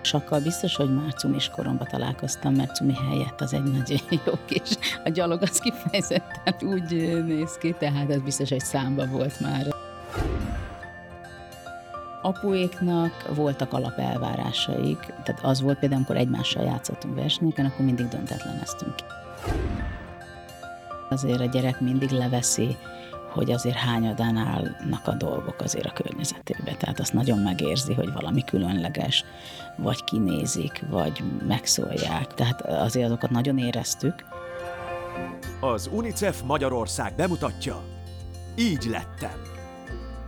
Sakkal biztos, hogy már cumis koromban találkoztam, mert cumi helyett az egy nagyon jó kis, a gyalog az kifejezetten úgy néz ki, tehát ez biztos, hogy számba volt már. Apuéknak voltak alapelvárásaik, tehát az volt például, amikor egymással játszottunk versenyeken, akkor mindig döntetleneztünk. Azért a gyerek mindig leveszi hogy azért hányadán állnak a dolgok azért a környezetébe. Tehát azt nagyon megérzi, hogy valami különleges, vagy kinézik, vagy megszólják. Tehát azért azokat nagyon éreztük. Az UNICEF Magyarország bemutatja Így lettem.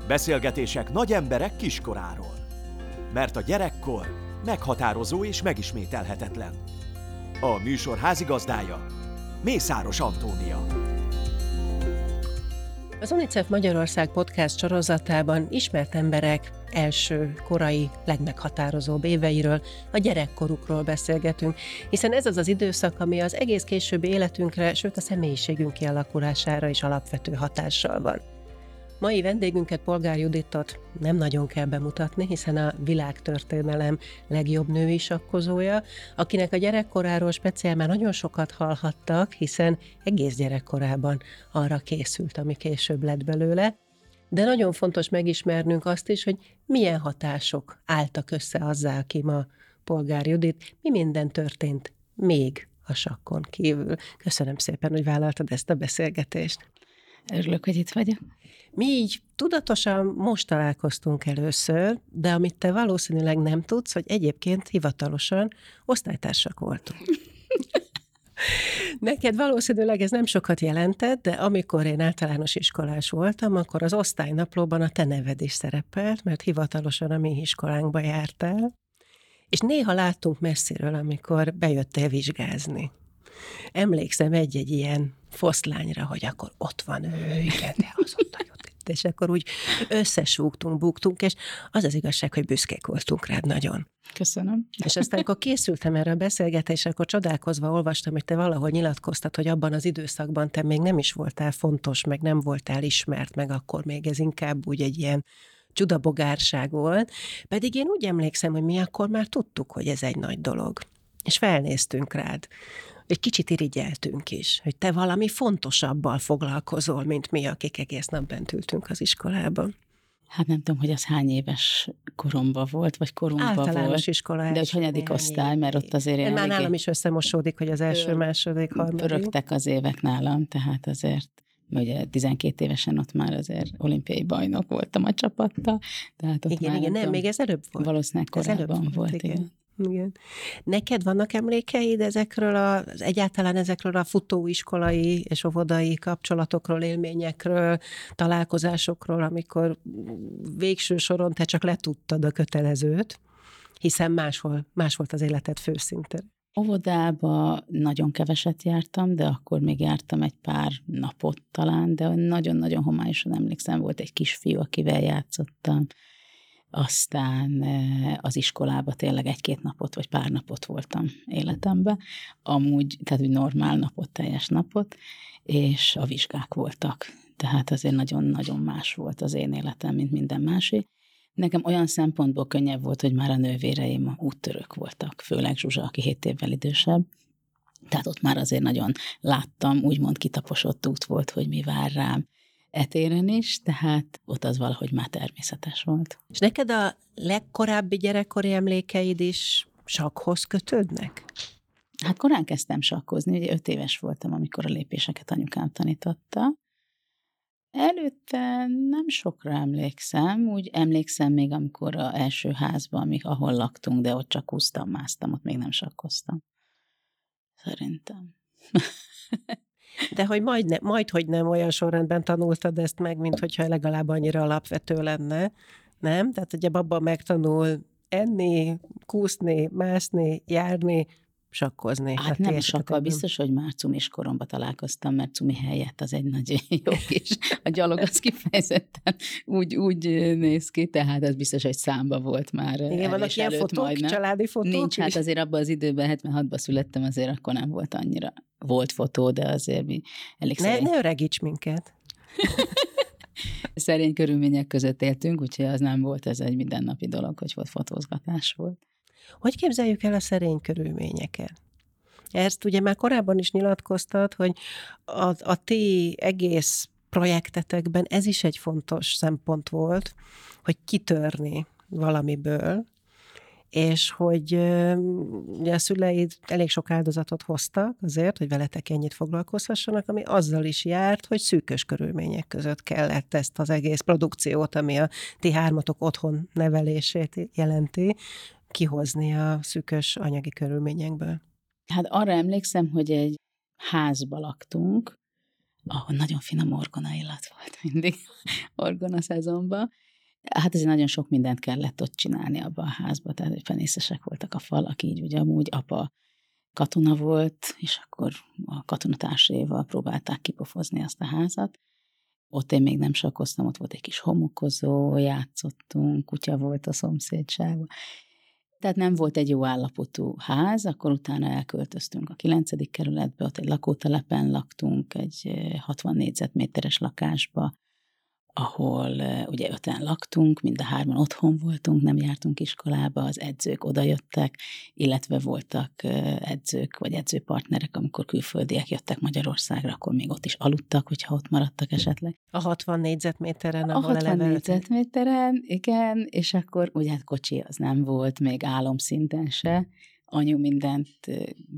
Beszélgetések nagy emberek kiskoráról. Mert a gyerekkor meghatározó és megismételhetetlen. A műsor házigazdája Mészáros Antónia. Az UNICEF Magyarország podcast sorozatában ismert emberek első, korai, legmeghatározóbb éveiről, a gyerekkorukról beszélgetünk, hiszen ez az az időszak, ami az egész későbbi életünkre, sőt a személyiségünk kialakulására is alapvető hatással van. Mai vendégünket, Polgár Juditot nem nagyon kell bemutatni, hiszen a világtörténelem legjobb női sakkozója, akinek a gyerekkoráról speciál már nagyon sokat hallhattak, hiszen egész gyerekkorában arra készült, ami később lett belőle. De nagyon fontos megismernünk azt is, hogy milyen hatások álltak össze azzal, aki ma Polgár Judit, mi minden történt még a sakkon kívül. Köszönöm szépen, hogy vállaltad ezt a beszélgetést. Örülök, hogy itt vagyok. Mi így tudatosan most találkoztunk először, de amit te valószínűleg nem tudsz, hogy egyébként hivatalosan osztálytársak voltunk. Neked valószínűleg ez nem sokat jelentett, de amikor én általános iskolás voltam, akkor az osztálynaplóban a te neved is szerepelt, mert hivatalosan a mi iskolánkba jártál, és néha láttunk messziről, amikor bejöttél vizsgázni. Emlékszem egy-egy ilyen foszlányra, hogy akkor ott van ő, igen, de az ott nagyon és akkor úgy összesúgtunk, buktunk, és az az igazság, hogy büszkék voltunk rád nagyon. Köszönöm. És aztán, amikor készültem erre a beszélgetésre, akkor csodálkozva olvastam, hogy te valahol nyilatkoztad, hogy abban az időszakban te még nem is voltál fontos, meg nem voltál ismert, meg akkor még ez inkább úgy egy ilyen csudabogárság volt. Pedig én úgy emlékszem, hogy mi akkor már tudtuk, hogy ez egy nagy dolog. És felnéztünk rád egy kicsit irigyeltünk is, hogy te valami fontosabbal foglalkozol, mint mi, akik egész nap bent ültünk az iskolában. Hát nem tudom, hogy az hány éves koromban volt, vagy koromban Általános volt. iskola De hogy hanyadik osztály, mert ott azért én Már nálam is összemosódik, hogy az első, második, harmadik. Pörögtek az évek nálam, tehát azért ugye 12 évesen ott már azért olimpiai bajnok voltam a csapattal. Tehát ott igen, már igen, nem, tudom, még ez előbb volt. Valószínűleg korábban ez előbb volt, volt igen. igen. Igen. Neked vannak emlékeid ezekről az, egyáltalán ezekről a futóiskolai és óvodai kapcsolatokról, élményekről, találkozásokról, amikor végső soron te csak letudtad a kötelezőt, hiszen máshol, más volt az életed főszinten. Óvodába nagyon keveset jártam, de akkor még jártam egy pár napot talán, de nagyon-nagyon homályosan emlékszem, volt egy kisfiú, akivel játszottam, aztán eh, az iskolába tényleg egy-két napot, vagy pár napot voltam életemben, amúgy, tehát úgy normál napot, teljes napot, és a vizsgák voltak. Tehát azért nagyon-nagyon más volt az én életem, mint minden másé. Nekem olyan szempontból könnyebb volt, hogy már a nővéreim úttörők voltak, főleg Zsuzsa, aki 7 évvel idősebb. Tehát ott már azért nagyon láttam, úgymond kitaposott út volt, hogy mi vár rám etéren is, tehát ott az valahogy már természetes volt. És neked a legkorábbi gyerekkori emlékeid is sakhoz kötődnek? Hát korán kezdtem sakkozni, ugye öt éves voltam, amikor a lépéseket anyukám tanította. Előtte nem sokra emlékszem, úgy emlékszem még, amikor a első házban, amik, ahol laktunk, de ott csak úsztam, másztam, ott még nem sakkoztam. Szerintem. De hogy majd, ne, majd hogy nem olyan sorrendben tanultad ezt meg, mint hogyha legalább annyira alapvető lenne, nem? Tehát ugye abban megtanul enni, kúszni, mászni, járni, sakkozni. Hát, hát nem sakkal, biztos, hogy már cumis koromban találkoztam, mert cumi helyett az egy nagyon jó kis, a gyalog az kifejezetten úgy, úgy néz ki, tehát az biztos, hogy számba volt már. Igen, vannak ilyen fotók, majdnem. családi fotók Nincs, hát azért abban az időben, 76-ban születtem, azért akkor nem volt annyira. Volt fotó, de azért mi elég Ne, szerint... ne öregíts minket! szerény körülmények között éltünk, úgyhogy az nem volt ez egy mindennapi dolog, hogy volt fotózgatás volt. Hogy képzeljük el a szerény körülményeket? Ezt ugye már korábban is nyilatkoztad, hogy a, a ti egész projektetekben ez is egy fontos szempont volt, hogy kitörni valamiből, és hogy ugye a szüleid elég sok áldozatot hoztak azért, hogy veletek ennyit foglalkozhassanak, ami azzal is járt, hogy szűkös körülmények között kellett ezt az egész produkciót, ami a ti hármatok otthon nevelését jelenti, kihozni a szűkös anyagi körülményekből. Hát arra emlékszem, hogy egy házba laktunk, ahol nagyon finom orgona illat volt mindig, orgona szezonban. Hát ezért nagyon sok mindent kellett ott csinálni abban a házban, tehát hogy fenészesek voltak a falak, így ugye amúgy apa katona volt, és akkor a katonatársaival próbálták kipofozni azt a házat. Ott én még nem sakoztam, ott volt egy kis homokozó, játszottunk, kutya volt a szomszédságban, tehát nem volt egy jó állapotú ház, akkor utána elköltöztünk a 9. kerületbe, ott egy lakótelepen laktunk, egy 60 négyzetméteres lakásba, ahol ugye öten laktunk, mind a hárman otthon voltunk, nem jártunk iskolába, az edzők odajöttek, illetve voltak edzők vagy edzőpartnerek, amikor külföldiek jöttek Magyarországra, akkor még ott is aludtak, hogyha ott maradtak esetleg. A 60 négyzetméteren, A 60 négyzetméteren, igen, és akkor ugye hát kocsi az nem volt, még álomszinten se, anyu mindent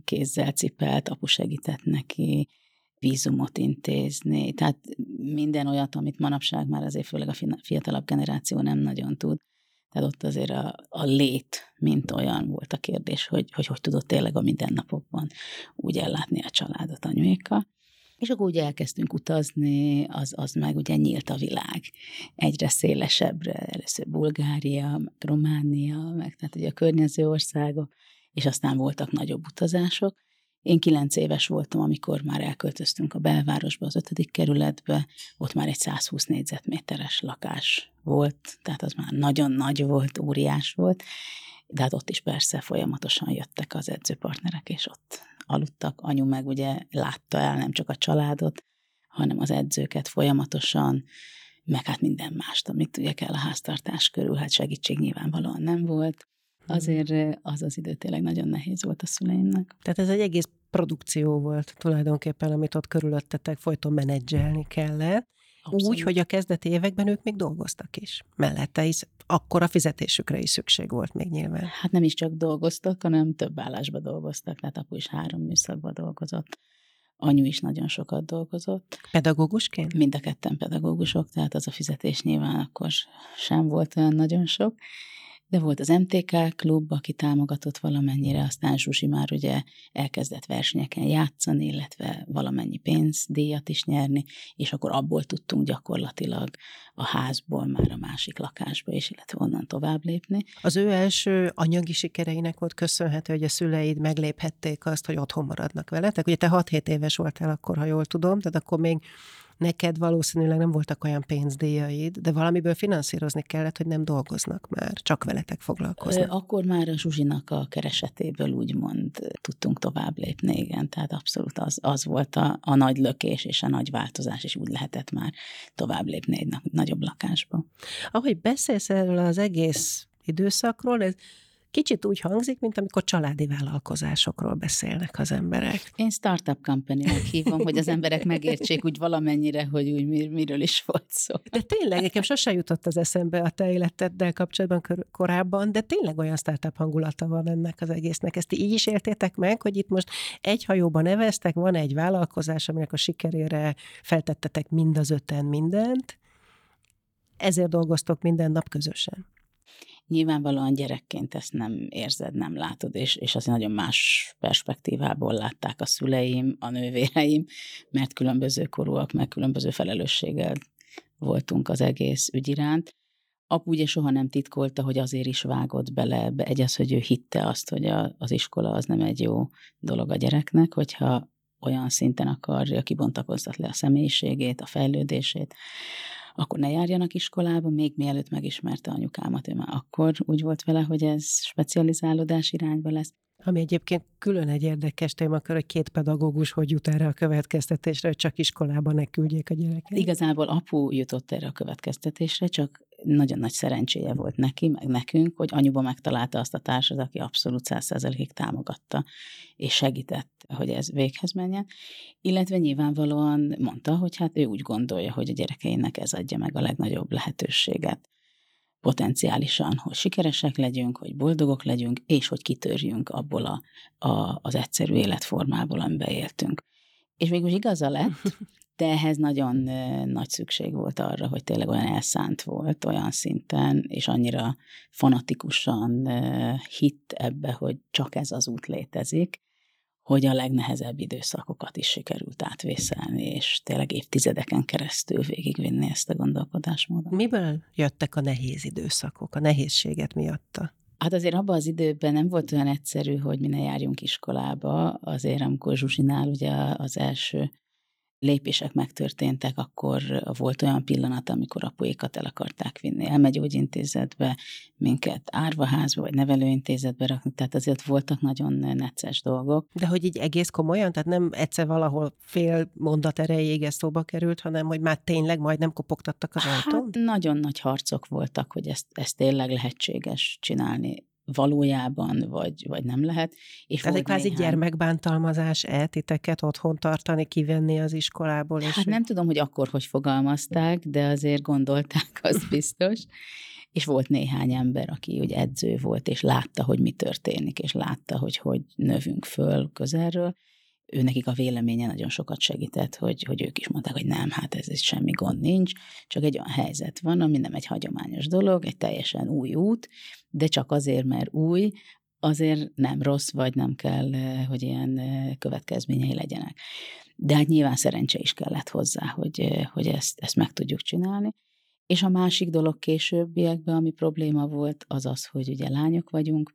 kézzel cipelt, apu segített neki, vízumot intézni, tehát minden olyat, amit manapság már azért főleg a fiatalabb generáció nem nagyon tud. Tehát ott azért a, a lét, mint olyan volt a kérdés, hogy, hogy hogy tudott tényleg a mindennapokban úgy ellátni a családot anyuékkal. És akkor úgy elkezdtünk utazni, az, az meg ugye nyílt a világ egyre szélesebbre, először Bulgária, meg Románia, meg tehát ugye a környező országok, és aztán voltak nagyobb utazások, én kilenc éves voltam, amikor már elköltöztünk a belvárosba, az ötödik kerületbe, ott már egy 120 négyzetméteres lakás volt, tehát az már nagyon nagy volt, óriás volt, de hát ott is persze folyamatosan jöttek az edzőpartnerek, és ott aludtak. Anyu meg ugye látta el nem csak a családot, hanem az edzőket folyamatosan, meg hát minden mást, amit ugye kell a háztartás körül, hát segítség nyilvánvalóan nem volt azért az az idő tényleg nagyon nehéz volt a szüleimnek. Tehát ez egy egész produkció volt tulajdonképpen, amit ott körülöttetek folyton menedzselni kellett. Abszolút. Úgy, hogy a kezdeti években ők még dolgoztak is mellette, hisz akkor a fizetésükre is szükség volt még nyilván. Hát nem is csak dolgoztak, hanem több állásba dolgoztak, tehát apu is három műszakban dolgozott. Anyu is nagyon sokat dolgozott. Pedagógusként? Mind a ketten pedagógusok, tehát az a fizetés nyilván akkor sem volt olyan nagyon sok de volt az MTK klub, aki támogatott valamennyire, aztán Zsuzsi már ugye elkezdett versenyeken játszani, illetve valamennyi pénzdíjat is nyerni, és akkor abból tudtunk gyakorlatilag a házból már a másik lakásba is, illetve onnan tovább lépni. Az ő első anyagi sikereinek volt köszönhető, hogy a szüleid megléphették azt, hogy otthon maradnak veletek. Ugye te 6-7 éves voltál akkor, ha jól tudom, tehát akkor még neked valószínűleg nem voltak olyan pénzdíjaid, de valamiből finanszírozni kellett, hogy nem dolgoznak már, csak veletek foglalkoznak. Akkor már a Zsuzsinak a keresetéből úgymond tudtunk tovább lépni, igen, tehát abszolút az, az volt a, a nagy lökés és a nagy változás, és úgy lehetett már tovább lépni egy nagyobb lakásba. Ahogy beszélsz erről az egész időszakról, ez kicsit úgy hangzik, mint amikor családi vállalkozásokról beszélnek az emberek. Én startup company hívom, hogy az emberek megértsék úgy valamennyire, hogy úgy mir- miről is volt szó. De tényleg, nekem sose jutott az eszembe a te életeddel kapcsolatban korábban, de tényleg olyan startup hangulata van ennek az egésznek. Ezt így is éltétek meg, hogy itt most egy hajóban neveztek, van egy vállalkozás, aminek a sikerére feltettetek mind az öten mindent, ezért dolgoztok minden nap közösen. Nyilvánvalóan gyerekként ezt nem érzed, nem látod, és, és azért nagyon más perspektívából látták a szüleim, a nővéreim, mert különböző korúak, meg különböző felelősséggel voltunk az egész ügy iránt. Apu ugye soha nem titkolta, hogy azért is vágott bele ebbe. Egy az, hogy ő hitte azt, hogy a, az iskola az nem egy jó dolog a gyereknek, hogyha olyan szinten akarja kibontakoztatni a személyiségét, a fejlődését, akkor ne járjanak iskolába, még mielőtt megismerte anyukámat, ő már akkor úgy volt vele, hogy ez specializálódás irányba lesz. Ami egyébként külön egy érdekes témakör, hogy két pedagógus hogy jut erre a következtetésre, hogy csak iskolába ne küldjék a gyereket. Igazából apu jutott erre a következtetésre, csak nagyon nagy szerencséje volt neki, meg nekünk, hogy anyuba megtalálta azt a társat, aki abszolút százszerzelékig támogatta, és segített, hogy ez véghez menjen. Illetve nyilvánvalóan mondta, hogy hát ő úgy gondolja, hogy a gyerekeinek ez adja meg a legnagyobb lehetőséget potenciálisan, hogy sikeresek legyünk, hogy boldogok legyünk, és hogy kitörjünk abból a, a, az egyszerű életformából, amiben éltünk. És végül igaza lett, de ehhez nagyon nagy szükség volt arra, hogy tényleg olyan elszánt volt olyan szinten, és annyira fanatikusan hitt ebbe, hogy csak ez az út létezik, hogy a legnehezebb időszakokat is sikerült átvészelni, és tényleg évtizedeken keresztül végigvinni ezt a gondolkodásmódot. Miből jöttek a nehéz időszakok, a nehézséget miatta? Hát azért abban az időben nem volt olyan egyszerű, hogy mi ne járjunk iskolába. Azért, amikor Zsuzsinál ugye az első lépések megtörténtek, akkor volt olyan pillanat, amikor apuékat el akarták vinni elmegyógyintézetbe, minket árvaházba vagy nevelőintézetbe rakni, tehát azért voltak nagyon necces dolgok. De hogy így egész komolyan, tehát nem egyszer valahol fél mondat erejéig ez szóba került, hanem hogy már tényleg majdnem kopogtattak az ajtón? Hát nagyon nagy harcok voltak, hogy ezt, ezt tényleg lehetséges csinálni valójában, vagy, vagy nem lehet. És Tehát egy kvázi néhány... gyermekbántalmazás eltiteket otthon tartani, kivenni az iskolából? És hát nem tudom, hogy akkor hogy fogalmazták, de azért gondolták, az biztos. És volt néhány ember, aki úgy edző volt, és látta, hogy mi történik, és látta, hogy hogy növünk föl közelről. Ő nekik a véleménye nagyon sokat segített, hogy, hogy ők is mondták, hogy nem, hát ez, ez semmi gond nincs, csak egy olyan helyzet van, ami nem egy hagyományos dolog, egy teljesen új út, de csak azért, mert új, azért nem rossz, vagy nem kell, eh, hogy ilyen eh, következményei legyenek. De hát nyilván szerencse is kellett hozzá, hogy, eh, hogy ezt, ezt meg tudjuk csinálni. És a másik dolog későbbiekben, ami probléma volt, az az, hogy ugye lányok vagyunk,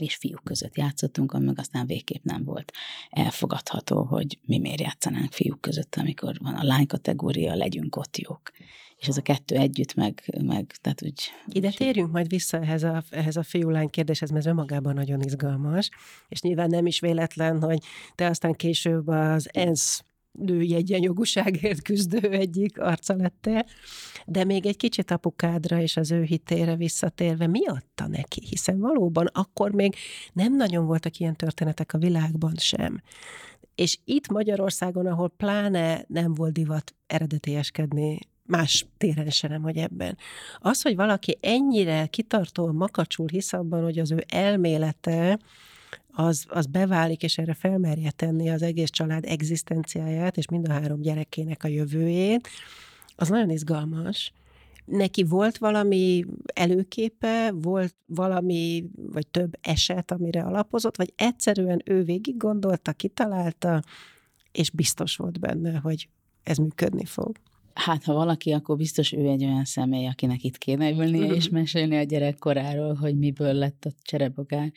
és fiúk között játszottunk, ami meg aztán végképp nem volt elfogadható, hogy mi miért játszanánk fiúk között, amikor van a lány kategória, legyünk ott jók. És ez a kettő együtt meg, meg tehát úgy... Ide térjünk majd vissza ehhez a, ehhez a fiú-lány kérdéshez, mert ez önmagában nagyon izgalmas, és nyilván nem is véletlen, hogy te aztán később az ENSZ női egyenjogúságért küzdő egyik arca lettél, de még egy kicsit apukádra és az ő hitére visszatérve, mi adta neki? Hiszen valóban akkor még nem nagyon voltak ilyen történetek a világban sem. És itt Magyarországon, ahol pláne nem volt divat eredetieskedni más téren se nem, hogy ebben. Az, hogy valaki ennyire kitartó, makacsul hisz abban, hogy az ő elmélete az, az beválik, és erre felmerje tenni az egész család egzisztenciáját, és mind a három gyerekének a jövőjét, az nagyon izgalmas. Neki volt valami előképe, volt valami, vagy több eset, amire alapozott, vagy egyszerűen ő végig gondolta, kitalálta, és biztos volt benne, hogy ez működni fog. Hát, ha valaki, akkor biztos ő egy olyan személy, akinek itt kéne ülnie és mesélni a gyerekkoráról, hogy miből lett a cserebogár,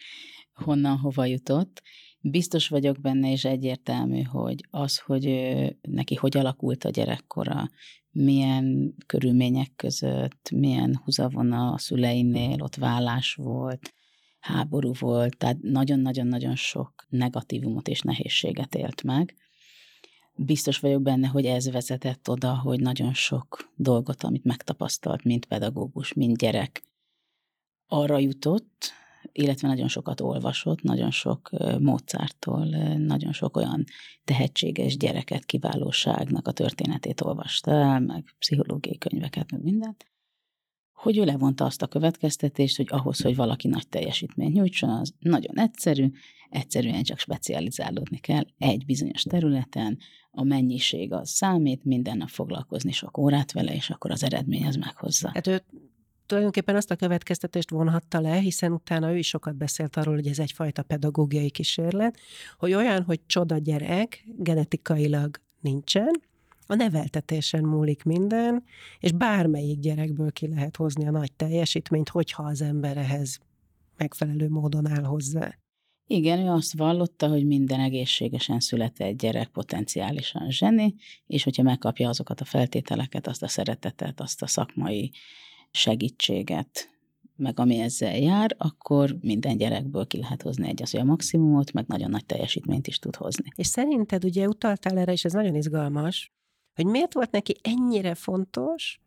honnan, hova jutott. Biztos vagyok benne, és egyértelmű, hogy az, hogy ő, neki hogy alakult a gyerekkora, milyen körülmények között, milyen húzavona a szüleinél, ott vállás volt, háború volt, tehát nagyon-nagyon-nagyon sok negatívumot és nehézséget élt meg biztos vagyok benne, hogy ez vezetett oda, hogy nagyon sok dolgot, amit megtapasztalt, mint pedagógus, mint gyerek, arra jutott, illetve nagyon sokat olvasott, nagyon sok módszertől, nagyon sok olyan tehetséges gyereket, kiválóságnak a történetét olvasta meg pszichológiai könyveket, meg mindent, hogy ő levonta azt a következtetést, hogy ahhoz, hogy valaki nagy teljesítményt nyújtson, az nagyon egyszerű, egyszerűen csak specializálódni kell egy bizonyos területen, a mennyiség az számít, minden nap foglalkozni sok órát vele, és akkor az eredmény az meghozza. Hát ő tulajdonképpen azt a következtetést vonhatta le, hiszen utána ő is sokat beszélt arról, hogy ez egyfajta pedagógiai kísérlet, hogy olyan, hogy csoda gyerek genetikailag nincsen, a neveltetésen múlik minden, és bármelyik gyerekből ki lehet hozni a nagy teljesítményt, hogyha az ember ehhez megfelelő módon áll hozzá. Igen, ő azt vallotta, hogy minden egészségesen született gyerek potenciálisan zseni, és hogyha megkapja azokat a feltételeket, azt a szeretetet, azt a szakmai segítséget, meg ami ezzel jár, akkor minden gyerekből ki lehet hozni egy az a maximumot, meg nagyon nagy teljesítményt is tud hozni. És szerinted ugye utaltál erre, és ez nagyon izgalmas, hogy miért volt neki ennyire fontos,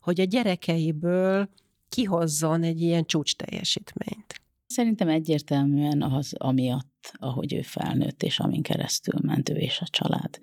hogy a gyerekeiből kihozzon egy ilyen csúcs teljesítményt? Szerintem egyértelműen az amiatt, ahogy ő felnőtt, és amin keresztül ment ő és a család.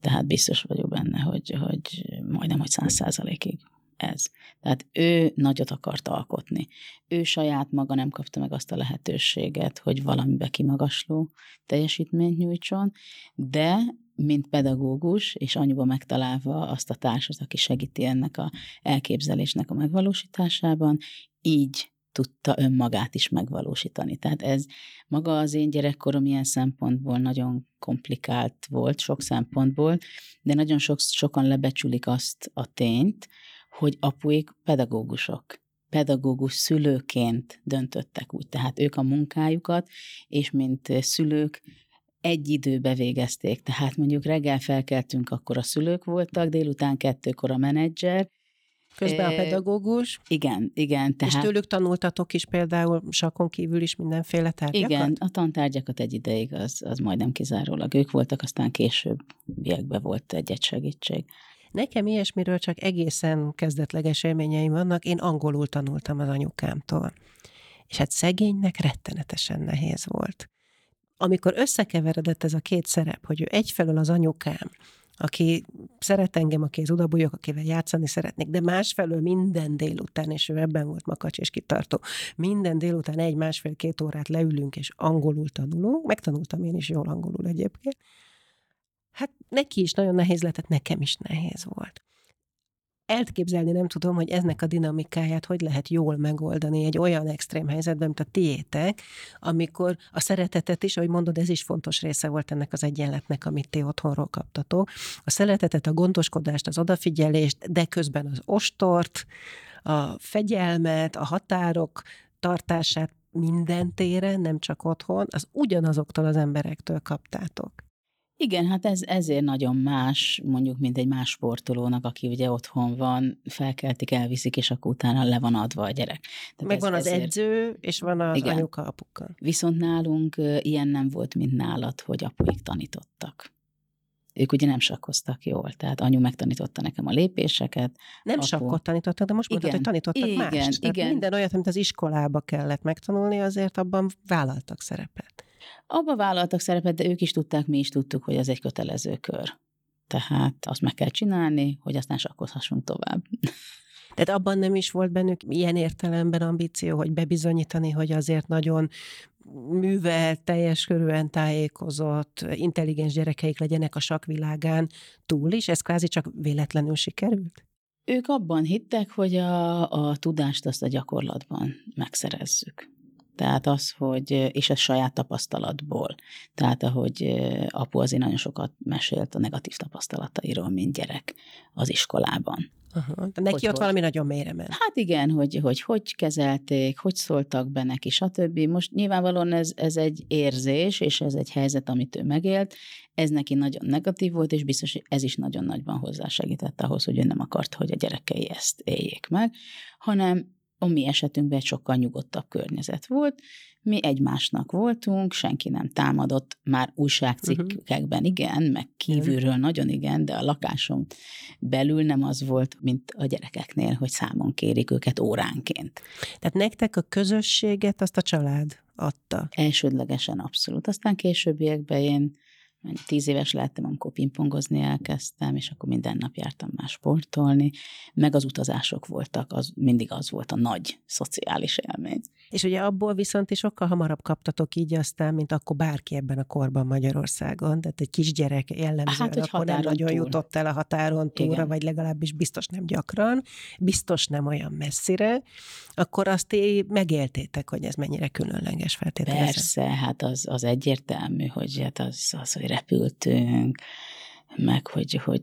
Tehát biztos vagyok benne, hogy, hogy majdnem, hogy száz százalékig ez. Tehát ő nagyot akart alkotni. Ő saját maga nem kapta meg azt a lehetőséget, hogy valamibe kimagasló teljesítményt nyújtson, de mint pedagógus, és anyuba megtalálva azt a társat, aki segíti ennek a elképzelésnek a megvalósításában, így tudta önmagát is megvalósítani. Tehát ez maga az én gyerekkorom ilyen szempontból nagyon komplikált volt, sok szempontból, de nagyon sok, sokan lebecsülik azt a tényt, hogy apuik pedagógusok pedagógus szülőként döntöttek úgy. Tehát ők a munkájukat, és mint szülők egy időbe végezték. Tehát mondjuk reggel felkeltünk, akkor a szülők voltak, délután kettőkor a menedzser, Közben a pedagógus. Igen, igen. Tehát... És tőlük tanultatok is például sakon kívül is mindenféle tárgyakat? Igen, a tantárgyakat egy ideig az, az majdnem kizárólag ők voltak, aztán később biekbe volt egy-egy segítség. Nekem ilyesmiről csak egészen kezdetleges élményeim vannak. Én angolul tanultam az anyukámtól. És hát szegénynek rettenetesen nehéz volt. Amikor összekeveredett ez a két szerep, hogy ő egyfelől az anyukám, aki szeret engem, aki az odabújok, akivel játszani szeretnék, de másfelől minden délután, és ő ebben volt makacs és kitartó, minden délután egy, másfél-két órát leülünk, és angolul tanulunk, megtanultam én is jól angolul egyébként, hát neki is nagyon nehéz lett, nekem is nehéz volt elképzelni nem tudom, hogy eznek a dinamikáját hogy lehet jól megoldani egy olyan extrém helyzetben, mint a tiétek, amikor a szeretetet is, ahogy mondod, ez is fontos része volt ennek az egyenletnek, amit ti otthonról kaptatok. A szeretetet, a gondoskodást, az odafigyelést, de közben az ostort, a fegyelmet, a határok tartását minden téren, nem csak otthon, az ugyanazoktól az emberektől kaptátok. Igen, hát ez ezért nagyon más, mondjuk, mint egy más sportolónak, aki ugye otthon van, felkeltik, elviszik, és akkor utána le van adva a gyerek. Tehát Meg ez, van az ezért... edző, és van az Igen. anyuka, apuka. Viszont nálunk ilyen nem volt, mint nálad, hogy apuik tanítottak ők ugye nem sakkoztak jól, tehát anyu megtanította nekem a lépéseket. Nem apu... sakkot tanítottak, de most mondtad, hogy tanítottak igen, mást. Tehát igen. minden olyat, amit az iskolába kellett megtanulni, azért abban vállaltak szerepet. Abba vállaltak szerepet, de ők is tudták, mi is tudtuk, hogy ez egy kötelező kör. Tehát azt meg kell csinálni, hogy aztán sakkozhassunk tovább. Tehát abban nem is volt bennük ilyen értelemben ambíció, hogy bebizonyítani, hogy azért nagyon művel, teljes körülön tájékozott, intelligens gyerekeik legyenek a sakvilágán túl is? Ez kvázi csak véletlenül sikerült? Ők abban hittek, hogy a, a tudást azt a gyakorlatban megszerezzük. Tehát az, hogy, és ez saját tapasztalatból. Tehát ahogy apu azért nagyon sokat mesélt a negatív tapasztalatairól, mint gyerek az iskolában. Aha. Neki hogy, ott hogy, valami nagyon mélyre ment. Hát igen, hogy, hogy hogy kezelték, hogy szóltak be neki, stb. Most nyilvánvalóan ez, ez egy érzés, és ez egy helyzet, amit ő megélt. Ez neki nagyon negatív volt, és biztos, hogy ez is nagyon nagyban hozzásegített ahhoz, hogy ő nem akart, hogy a gyerekei ezt éljék meg, hanem a mi esetünkben egy sokkal nyugodtabb környezet volt. Mi egymásnak voltunk, senki nem támadott, már újságcikkekben igen, meg kívülről nagyon igen, de a lakásom belül nem az volt, mint a gyerekeknél, hogy számon kérik őket óránként. Tehát nektek a közösséget azt a család adta? Elsődlegesen abszolút. Aztán későbbiekben én tíz éves lettem, amikor pingpongozni elkezdtem, és akkor minden nap jártam már sportolni, meg az utazások voltak, az mindig az volt a nagy szociális élmény. És ugye abból viszont is sokkal hamarabb kaptatok így aztán, mint akkor bárki ebben a korban Magyarországon, tehát egy kisgyerek jellemzően hát, akkor nem nagyon túl. jutott el a határon túlra, Igen. vagy legalábbis biztos nem gyakran, biztos nem olyan messzire, akkor azt ti megéltétek, hogy ez mennyire különleges feltételezem. Persze, hát az, az egyértelmű, hogy hát az, az, hogy repültünk, meg hogy, hogy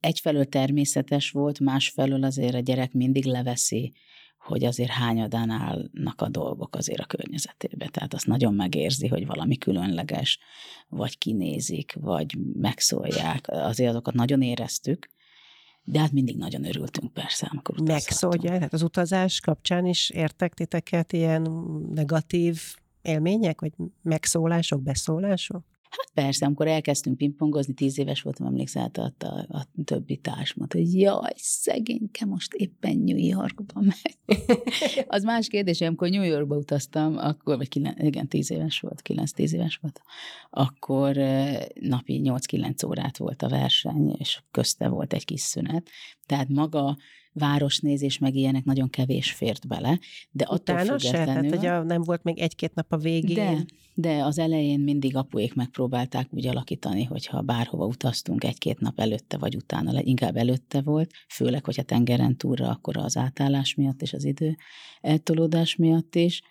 egyfelől természetes volt, másfelől azért a gyerek mindig leveszi, hogy azért hányadán állnak a dolgok azért a környezetébe. Tehát azt nagyon megérzi, hogy valami különleges, vagy kinézik, vagy megszólják. Azért azokat nagyon éreztük, de hát mindig nagyon örültünk persze, amikor Megszólja, tehát az utazás kapcsán is értek titeket ilyen negatív élmények, vagy megszólások, beszólások? Persze, amikor elkezdtünk pingpongozni, tíz éves voltam, emlékszel, hát a, a, a többi társ mondta, hogy jaj, szegényke, most éppen New Yorkba megy. az más kérdés, amikor New Yorkba utaztam, akkor, vagy kilen, igen, tíz éves volt, kilenc-tíz éves volt, akkor napi 8-9 órát volt a verseny, és közte volt egy kis szünet. Tehát maga városnézés, meg ilyenek nagyon kevés fért bele, de attól Utána se? Tehát, hogy nem volt még egy-két nap a végén? De, de az elején mindig apuék megpróbálták úgy alakítani, hogyha bárhova utaztunk egy-két nap előtte vagy utána, inkább előtte volt, főleg, hogyha tengeren túlra, akkor az átállás miatt és az idő eltolódás miatt is,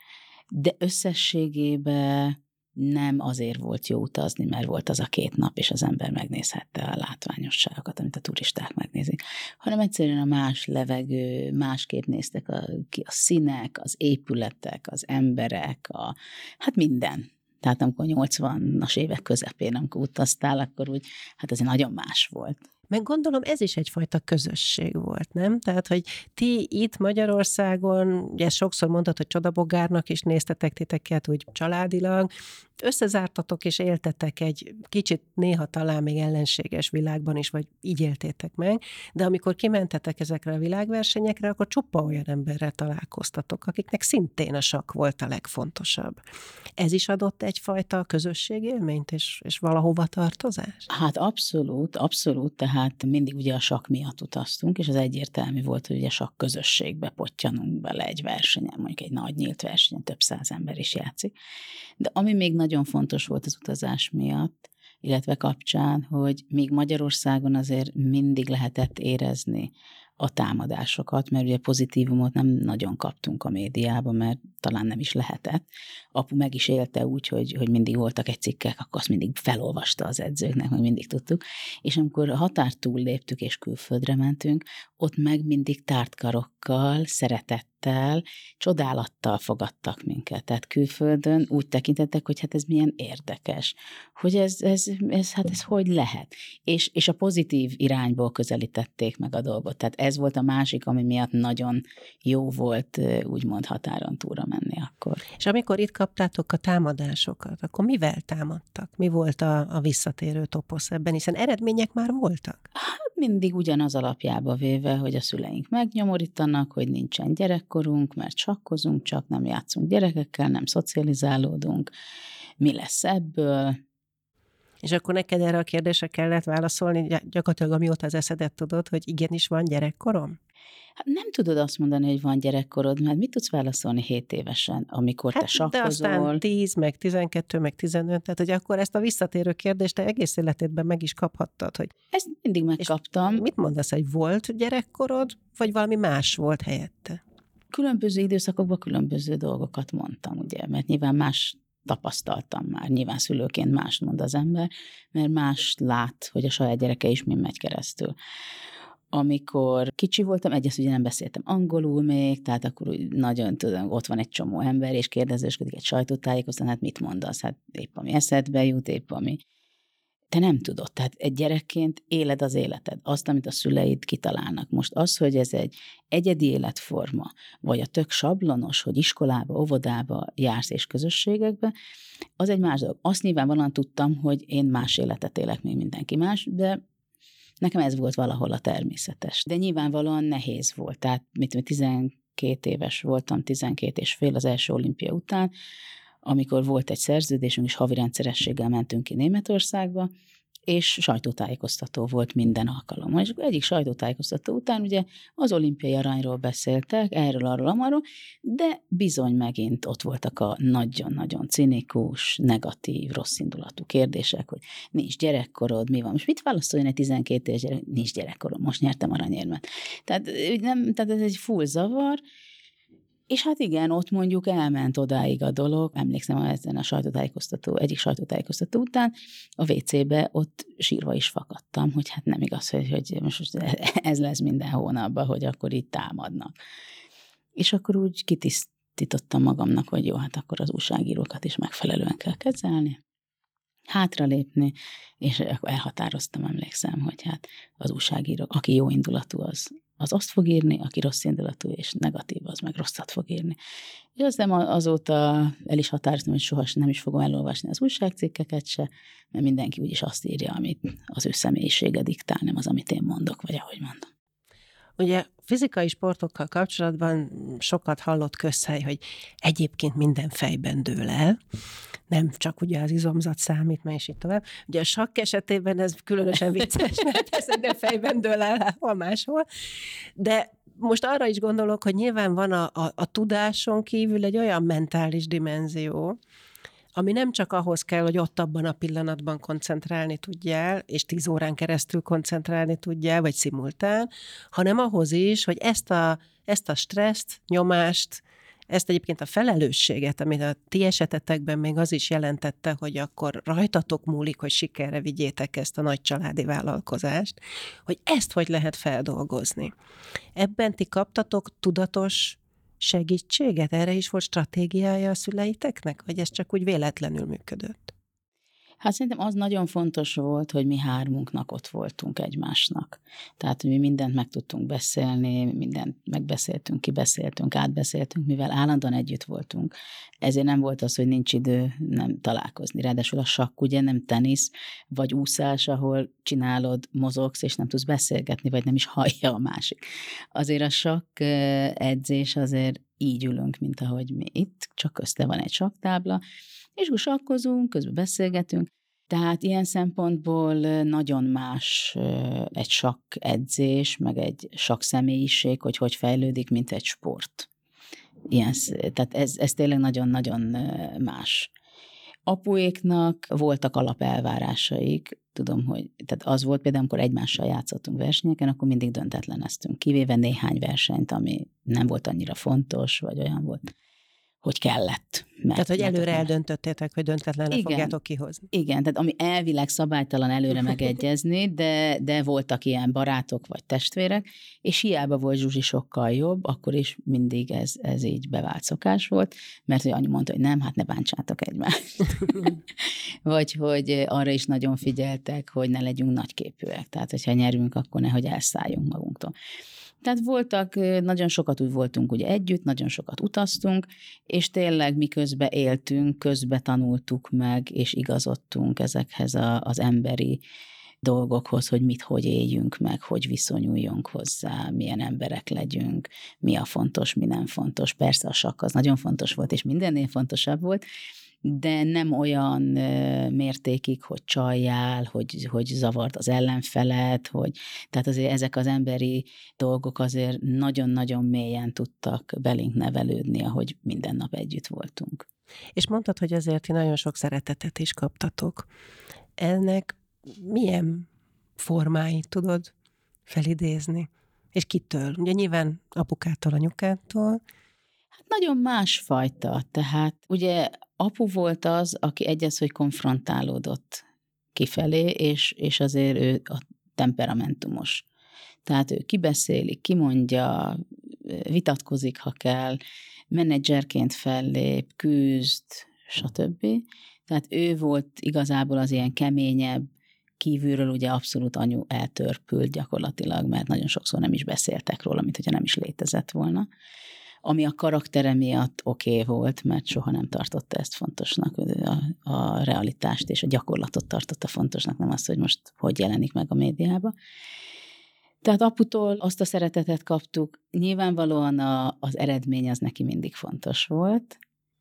de összességében nem azért volt jó utazni, mert volt az a két nap, és az ember megnézhette a látványosságokat, amit a turisták megnézik, hanem egyszerűen a más levegő, másképp néztek a, a színek, az épületek, az emberek, a, hát minden. Tehát amikor 80-as évek közepén, amikor utaztál, akkor úgy, hát ez nagyon más volt. Meg gondolom ez is egyfajta közösség volt, nem? Tehát, hogy ti itt Magyarországon, ugye sokszor mondtad, hogy csodabogárnak is néztetek titeket úgy családilag, összezártatok és éltetek egy kicsit néha talán még ellenséges világban is, vagy így éltétek meg, de amikor kimentetek ezekre a világversenyekre, akkor csupa olyan emberrel találkoztatok, akiknek szintén a sak volt a legfontosabb. Ez is adott egyfajta közösségélményt és, és valahova tartozás? Hát abszolút, abszolút, tehát mindig ugye a sak miatt utaztunk, és az egyértelmű volt, hogy ugye sak közösségbe pottyanunk bele egy versenyen, mondjuk egy nagy nyílt versenyen, több száz ember is játszik. De ami még nagyon fontos volt az utazás miatt, illetve kapcsán, hogy még Magyarországon azért mindig lehetett érezni a támadásokat, mert ugye pozitívumot nem nagyon kaptunk a médiában, mert talán nem is lehetett. Apu meg is élte úgy, hogy, hogy mindig voltak egy cikkek, akkor azt mindig felolvasta az edzőknek, meg mindig tudtuk. És amikor a túl léptük és külföldre mentünk, ott meg mindig tártkarokkal, szeretettel, csodálattal fogadtak minket. Tehát külföldön úgy tekintettek, hogy hát ez milyen érdekes, hogy ez, ez, ez hát ez hogy lehet. És, és a pozitív irányból közelítették meg a dolgot. Tehát ez volt a másik, ami miatt nagyon jó volt úgymond határon túlra menni akkor. És amikor itt kaptátok a támadásokat, akkor mivel támadtak? Mi volt a, a visszatérő toposz ebben, hiszen eredmények már voltak? Hát mindig ugyanaz alapjába véve, hogy a szüleink megnyomorítanak, hogy nincsen gyerekkorunk, mert sakkozunk, csak nem játszunk gyerekekkel, nem szocializálódunk. Mi lesz ebből? És akkor neked erre a kérdésre kellett válaszolni, gyakorlatilag amióta az eszedet tudod, hogy igenis van gyerekkorom? Hát nem tudod azt mondani, hogy van gyerekkorod, mert mit tudsz válaszolni 7 évesen, amikor hát, te sakkozol? De aztán 10, meg 12, meg 15, tehát hogy akkor ezt a visszatérő kérdést te egész életedben meg is kaphattad. Hogy... Ezt mindig megkaptam. És mit mondasz, hogy volt gyerekkorod, vagy valami más volt helyette? Különböző időszakokban különböző dolgokat mondtam, ugye, mert nyilván más tapasztaltam már. Nyilván szülőként más mond az ember, mert más lát, hogy a saját gyereke is mi megy keresztül amikor kicsi voltam, egyrészt ugye nem beszéltem angolul még, tehát akkor úgy nagyon tudom, ott van egy csomó ember, és kérdezősködik egy sajtótájékoztatón, hát mit mondasz? Hát épp ami eszedbe jut, épp ami te nem tudod. Tehát egy gyerekként éled az életed, azt, amit a szüleid kitalálnak. Most az, hogy ez egy egyedi életforma, vagy a tök sablonos, hogy iskolába, óvodába jársz és közösségekbe, az egy más dolog. Azt nyilvánvalóan tudtam, hogy én más életet élek, mint mindenki más, de Nekem ez volt valahol a természetes. De nyilvánvalóan nehéz volt. Tehát, mit 12 éves voltam, 12 és fél az első olimpia után, amikor volt egy szerződésünk, és havi rendszerességgel mentünk ki Németországba, és sajtótájékoztató volt minden alkalommal. És egyik sajtótájékoztató után ugye az olimpiai aranyról beszéltek, erről, arról, amarról, de bizony megint ott voltak a nagyon-nagyon cinikus, negatív, rosszindulatú kérdések, hogy nincs gyerekkorod, mi van. Most mit válaszoljon egy 12 éves gyerek? Nincs gyerekkorom, most nyertem aranyérmet. Tehát, nem, tehát ez egy full zavar, és hát igen, ott mondjuk elment odáig a dolog, emlékszem ezen a sajtótájékoztató, egyik sajtótájékoztató után, a WC-be ott sírva is fakadtam, hogy hát nem igaz, hogy, hogy most ez lesz minden hónapban, hogy akkor itt támadnak. És akkor úgy kitisztítottam magamnak, hogy jó, hát akkor az újságírókat is megfelelően kell kezelni, hátralépni, és elhatároztam, emlékszem, hogy hát az újságíró, aki jó indulatú, az az azt fog írni, aki rossz indulatú és negatív, az meg rosszat fog írni. És aztán azóta el is határoztam, hogy soha nem is fogom elolvasni az újságcikkeket se, mert mindenki úgyis azt írja, amit az ő személyisége diktál, nem az, amit én mondok, vagy ahogy mondom. Ugye fizikai sportokkal kapcsolatban sokat hallott közhely, hogy egyébként minden fejben dől el, nem csak ugye az izomzat számít, mert is itt tovább. Ugye a sakk esetében ez különösen vicces, mert ez de fejben dől el, hol máshol. De most arra is gondolok, hogy nyilván van a, a, a tudáson kívül egy olyan mentális dimenzió, ami nem csak ahhoz kell, hogy ott abban a pillanatban koncentrálni tudjál, és tíz órán keresztül koncentrálni tudjál, vagy szimultán, hanem ahhoz is, hogy ezt a, ezt a stresszt, nyomást, ezt egyébként a felelősséget, amit a ti esetetekben még az is jelentette, hogy akkor rajtatok múlik, hogy sikerre vigyétek ezt a nagy családi vállalkozást, hogy ezt hogy lehet feldolgozni. Ebben ti kaptatok tudatos segítséget? Erre is volt stratégiája a szüleiteknek? Vagy ez csak úgy véletlenül működött? Hát szerintem az nagyon fontos volt, hogy mi hármunknak ott voltunk egymásnak. Tehát, hogy mi mindent meg tudtunk beszélni, mindent megbeszéltünk, kibeszéltünk, átbeszéltünk, mivel állandóan együtt voltunk. Ezért nem volt az, hogy nincs idő nem találkozni. Ráadásul a sakk ugye nem tenisz, vagy úszás, ahol csinálod, mozogsz, és nem tudsz beszélgetni, vagy nem is hallja a másik. Azért a sakk edzés azért így ülünk, mint ahogy mi itt, csak közte van egy saktábla, és sakkozunk, közben beszélgetünk, tehát ilyen szempontból nagyon más egy sakk edzés, meg egy sakk személyiség, hogy hogy fejlődik, mint egy sport. Ilyen, tehát ez, ez tényleg nagyon-nagyon más. Apuéknak voltak alapelvárásaik, tudom, hogy tehát az volt például, amikor egymással játszottunk versenyeken, akkor mindig döntetleneztünk, kivéve néhány versenyt, ami nem volt annyira fontos, vagy olyan volt hogy kellett. Mert, tehát, hogy előre mert, eldöntöttétek, hogy döntetlenül fogjátok kihozni. Igen, tehát ami elvileg szabálytalan előre megegyezni, de, de voltak ilyen barátok vagy testvérek, és hiába volt Zsuzsi sokkal jobb, akkor is mindig ez, ez így bevált szokás volt, mert hogy anyu mondta, hogy nem, hát ne bántsátok egymást. vagy hogy arra is nagyon figyeltek, hogy ne legyünk nagyképűek. Tehát, hogyha nyerünk, akkor nehogy elszálljunk magunktól. Tehát voltak, nagyon sokat úgy voltunk ugye együtt, nagyon sokat utaztunk, és tényleg miközben éltünk, közbe tanultuk meg, és igazodtunk ezekhez a, az emberi dolgokhoz, hogy mit, hogy éljünk meg, hogy viszonyuljunk hozzá, milyen emberek legyünk, mi a fontos, mi nem fontos. Persze a sakk az nagyon fontos volt, és mindennél fontosabb volt, de nem olyan mértékig, hogy csaljál, hogy, hogy zavart az ellenfelet, hogy tehát azért ezek az emberi dolgok azért nagyon-nagyon mélyen tudtak belénk nevelődni, ahogy minden nap együtt voltunk. És mondtad, hogy azért ti nagyon sok szeretetet is kaptatok. Ennek milyen formáit tudod felidézni? És kitől? Ugye nyilván apukától, anyukától, Hát nagyon másfajta, tehát ugye apu volt az, aki egyes, hogy konfrontálódott kifelé, és, és azért ő a temperamentumos. Tehát ő kibeszéli, kimondja, vitatkozik, ha kell, menedzserként fellép, küzd, stb. Tehát ő volt igazából az ilyen keményebb, kívülről ugye abszolút anyu eltörpült gyakorlatilag, mert nagyon sokszor nem is beszéltek róla, mint hogyha nem is létezett volna ami a karaktere miatt oké okay volt, mert soha nem tartotta ezt fontosnak, a, a realitást és a gyakorlatot tartotta fontosnak, nem azt, hogy most hogy jelenik meg a médiába. Tehát aputól azt a szeretetet kaptuk, nyilvánvalóan a, az eredmény az neki mindig fontos volt,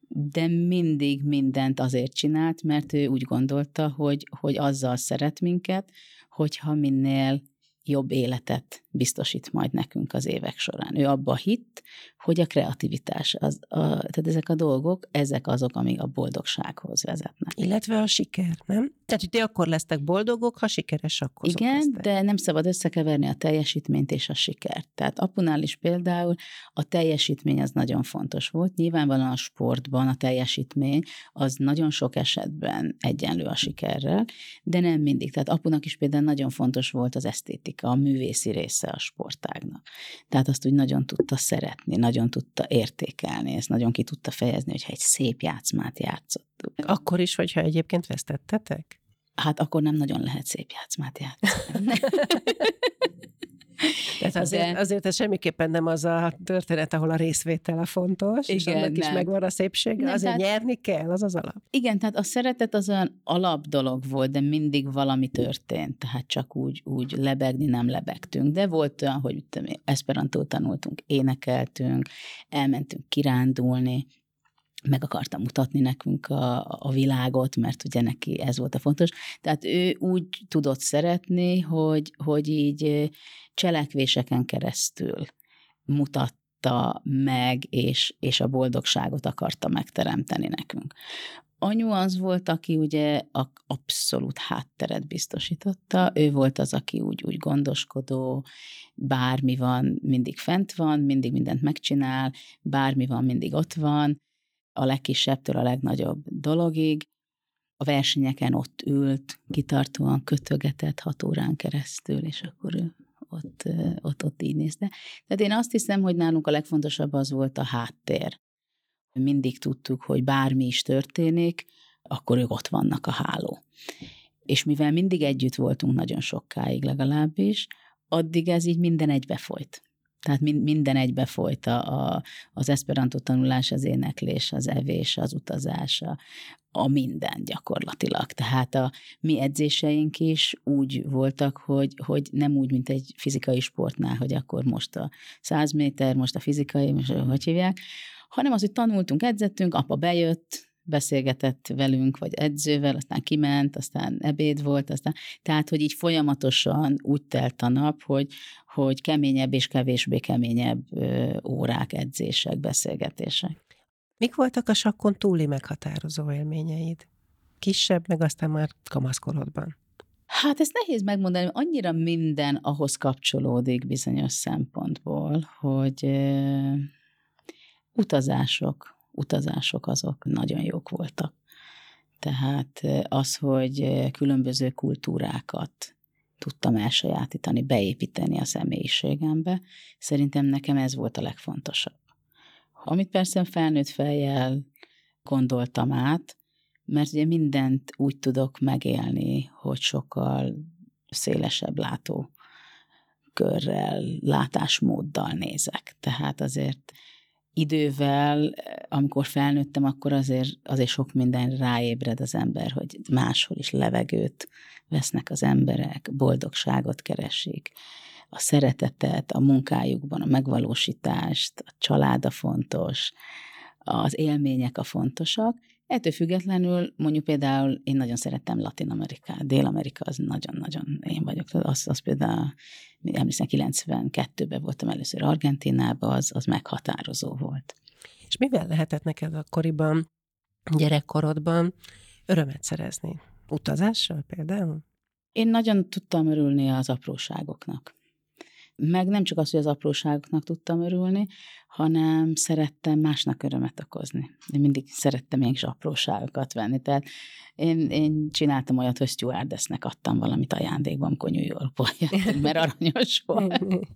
de mindig mindent azért csinált, mert ő úgy gondolta, hogy, hogy azzal szeret minket, hogyha minél jobb életet biztosít majd nekünk az évek során. Ő abba hitt, hogy a kreativitás, az, a, tehát ezek a dolgok, ezek azok, amik a boldogsághoz vezetnek. Illetve a siker, nem? Tehát, hogy ti akkor lesztek boldogok, ha sikeres akkor Igen, lesztek. de nem szabad összekeverni a teljesítményt és a sikert. Tehát apunál is például a teljesítmény az nagyon fontos volt. Nyilvánvalóan a sportban a teljesítmény az nagyon sok esetben egyenlő a sikerrel, de nem mindig. Tehát apunak is például nagyon fontos volt az esztétika, a művészi része a sportágnak. Tehát azt úgy nagyon tudta szeretni, nagyon tudta értékelni, ezt nagyon ki tudta fejezni, hogyha egy szép játszmát játszottuk. Akkor is, hogyha egyébként vesztettetek? Hát akkor nem nagyon lehet szép játszmát játszani. Tehát azért, de... azért ez semmiképpen nem az a történet, ahol a részvétel a fontos, Igen, és annak nem. is megvan a szépsége, nem, azért tehát... nyerni kell, az az alap. Igen, tehát a szeretet az olyan alap dolog volt, de mindig valami történt, tehát csak úgy, úgy lebegni nem lebegtünk, de volt olyan, hogy esperantót tanultunk, énekeltünk, elmentünk kirándulni, meg akarta mutatni nekünk a, a világot, mert ugye neki ez volt a fontos. Tehát ő úgy tudott szeretni, hogy, hogy így cselekvéseken keresztül mutatta meg, és, és a boldogságot akarta megteremteni nekünk. Anyu az volt, aki ugye a abszolút hátteret biztosította, ő volt az, aki úgy, úgy gondoskodó, bármi van, mindig fent van, mindig mindent megcsinál, bármi van, mindig ott van, a legkisebbtől a legnagyobb dologig. A versenyeken ott ült, kitartóan kötögetett hat órán keresztül, és akkor ő ott, ott, ott így nézte. Tehát én azt hiszem, hogy nálunk a legfontosabb az volt a háttér. Mindig tudtuk, hogy bármi is történik, akkor ők ott vannak a háló. És mivel mindig együtt voltunk nagyon sokáig legalábbis, addig ez így minden egybe folyt. Tehát minden egybe folyt a, az esperanto tanulás, az éneklés, az evés, az utazás, a, a minden gyakorlatilag. Tehát a mi edzéseink is úgy voltak, hogy, hogy nem úgy, mint egy fizikai sportnál, hogy akkor most a 100 méter, most a fizikai, most hogy hívják, hanem az, hogy tanultunk, edzettünk, apa bejött, beszélgetett velünk, vagy edzővel, aztán kiment, aztán ebéd volt, aztán, tehát, hogy így folyamatosan úgy telt a nap, hogy, hogy keményebb és kevésbé keményebb órák, edzések, beszélgetések. Mik voltak a sakkon túli meghatározó élményeid? Kisebb, meg aztán már kamaszkorodban. Hát ezt nehéz megmondani, annyira minden ahhoz kapcsolódik bizonyos szempontból, hogy utazások, utazások azok nagyon jók voltak. Tehát az, hogy különböző kultúrákat tudtam elsajátítani, beépíteni a személyiségembe, szerintem nekem ez volt a legfontosabb. Amit persze felnőtt fejjel gondoltam át, mert ugye mindent úgy tudok megélni, hogy sokkal szélesebb látó körrel, látásmóddal nézek. Tehát azért idővel, amikor felnőttem, akkor azért, azért sok minden ráébred az ember, hogy máshol is levegőt vesznek az emberek, boldogságot keresik, a szeretetet, a munkájukban, a megvalósítást, a család a fontos, az élmények a fontosak. Ettől függetlenül mondjuk például én nagyon szerettem Latin Amerikát, Dél-Amerika az nagyon-nagyon én vagyok. Az, az például, emlékszem, 92-ben voltam először Argentinában, az, az meghatározó volt. És mivel lehetett neked akkoriban, gyerekkorodban örömet szerezni? Utazással például? Én nagyon tudtam örülni az apróságoknak. Meg nem csak az, hogy az apróságoknak tudtam örülni, hanem szerettem másnak örömet okozni. Én mindig szerettem ilyen kis apróságokat venni. Tehát én, én csináltam olyat, hogy stewardessnek adtam valamit ajándékban, amikor New Yorkból jöttünk, mert aranyos volt.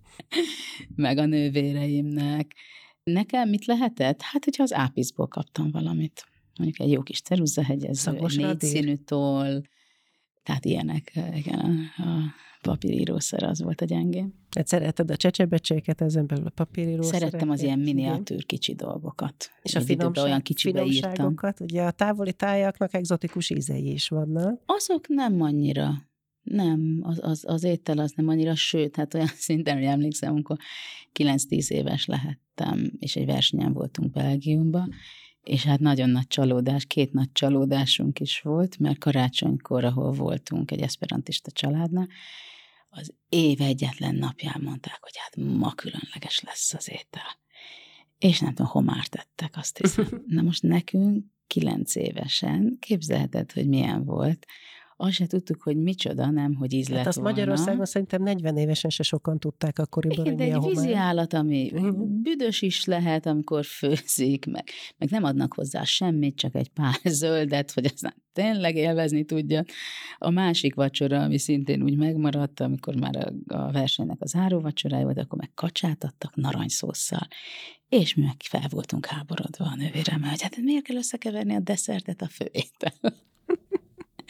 Meg a nővéreimnek. Nekem mit lehetett? Hát, hogyha az ápiszból kaptam valamit. Mondjuk egy jó kis ceruzahegyező, egy négy színű toll, tehát ilyenek, igen, a, a papírírószer az volt a gyengém. Hát szereted a csecsebecséket, ezen belül a papírírószeret? Szerettem az ilyen miniatűr kicsi dolgokat. És a finomság, olyan finomságokat, ugye a távoli tájaknak egzotikus ízei is vannak. Azok nem annyira. Nem, az, az, az étel az nem annyira, sőt, hát olyan szinten, hogy emlékszem, amikor 9-10 éves lehettem, és egy versenyen voltunk Belgiumban, és hát nagyon nagy csalódás, két nagy csalódásunk is volt, mert karácsonykor, ahol voltunk egy eszperantista családnál, az év egyetlen napján mondták, hogy hát ma különleges lesz az étel. És nem tudom, homár tettek, azt hiszem. Na most nekünk kilenc évesen képzelheted, hogy milyen volt, azt se tudtuk, hogy micsoda, nem, hogy íz hát azt volna. Magyarországon szerintem 40 évesen se sokan tudták akkoriban, Igen, de egy vízi állat, ami büdös is lehet, amikor főzik, meg, meg nem adnak hozzá semmit, csak egy pár zöldet, hogy aztán tényleg élvezni tudja. A másik vacsora, ami szintén úgy megmaradt, amikor már a, a versenynek az záró vacsorája volt, akkor meg kacsát adtak narancszosszal. És mi meg fel voltunk háborodva a nővéremmel, hogy hát miért kell összekeverni a desszertet a főétel.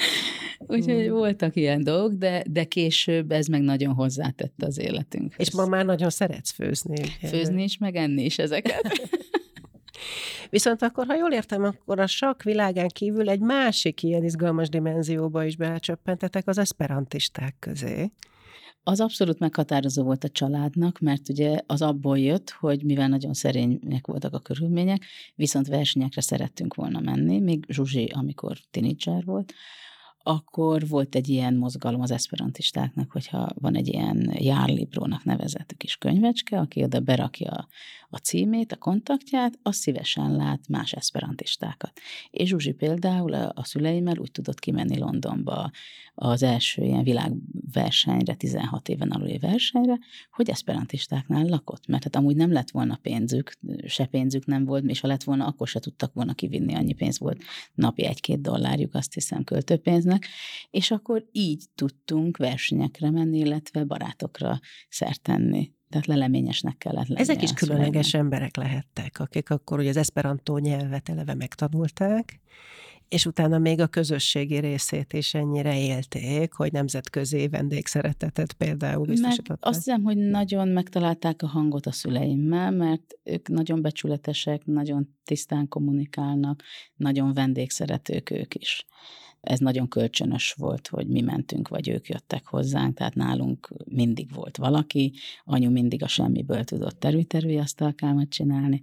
Úgyhogy hmm. voltak ilyen dolgok, de, de később ez meg nagyon hozzátette az életünk. És ma már nagyon szeretsz főzni. Főzni is, meg enni is ezeket. Viszont akkor, ha jól értem, akkor a sakk világán kívül egy másik ilyen izgalmas dimenzióba is belecsöppentetek az esperantisták közé. Az abszolút meghatározó volt a családnak, mert ugye az abból jött, hogy mivel nagyon szerények voltak a körülmények, viszont versenyekre szerettünk volna menni, még Zsuzsi, amikor tinédzser volt, akkor volt egy ilyen mozgalom az esperantistáknak, hogyha van egy ilyen járlibrónak nevezetű kis könyvecske, aki oda berakja a címét, a kontaktját, az szívesen lát más esperantistákat. És Zsuzsi például a, szüleimmel úgy tudott kimenni Londonba az első ilyen világversenyre, 16 éven aluli versenyre, hogy esperantistáknál lakott, mert hát amúgy nem lett volna pénzük, se pénzük nem volt, és ha lett volna, akkor se tudtak volna kivinni, annyi pénz volt. Napi egy-két dollárjuk, azt hiszem, költőpénznek, és akkor így tudtunk versenyekre menni, illetve barátokra szertenni tehát leleményesnek kellett lenni. Ezek is különleges szüleinek. emberek lehettek, akik akkor ugye az esperantó nyelvet eleve megtanulták, és utána még a közösségi részét is ennyire élték, hogy nemzetközi vendégszeretetet például biztosították. Meg azt hiszem, hogy nagyon megtalálták a hangot a szüleimmel, mert ők nagyon becsületesek, nagyon tisztán kommunikálnak, nagyon vendégszeretők ők is ez nagyon kölcsönös volt, hogy mi mentünk, vagy ők jöttek hozzánk, tehát nálunk mindig volt valaki, anyu mindig a semmiből tudott terülterüli asztalkámat csinálni,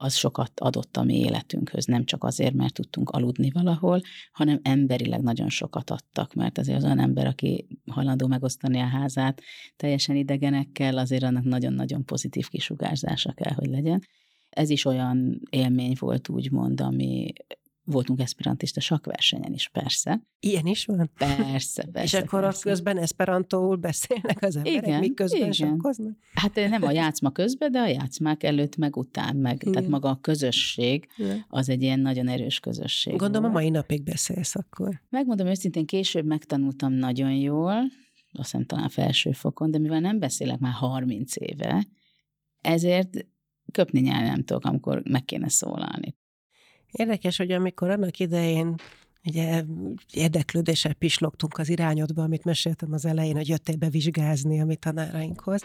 az sokat adott a mi életünkhöz, nem csak azért, mert tudtunk aludni valahol, hanem emberileg nagyon sokat adtak, mert azért az olyan ember, aki hajlandó megosztani a házát teljesen idegenekkel, azért annak nagyon-nagyon pozitív kisugárzása kell, hogy legyen. Ez is olyan élmény volt, úgymond, ami voltunk esperantista sakversenyen is, persze. Ilyen is van? Persze, persze. És akkor persze. közben esperantóul beszélnek az emberek, igen, miközben sakkoznak? Hát eh, nem a játszma közben, de a játszmák előtt, meg után, meg, igen. tehát maga a közösség, igen. az egy ilyen nagyon erős közösség. Gondolom volt. a mai napig beszélsz akkor. Megmondom őszintén, később megtanultam nagyon jól, azt hiszem talán felső fokon, de mivel nem beszélek már 30 éve, ezért köpni nyelv nem tudok, amikor meg kéne szólalni. Érdekes, hogy amikor annak idején ugye érdeklődéssel pislogtunk az irányodba, amit meséltem az elején, hogy jöttél be vizsgázni a mi tanárainkhoz,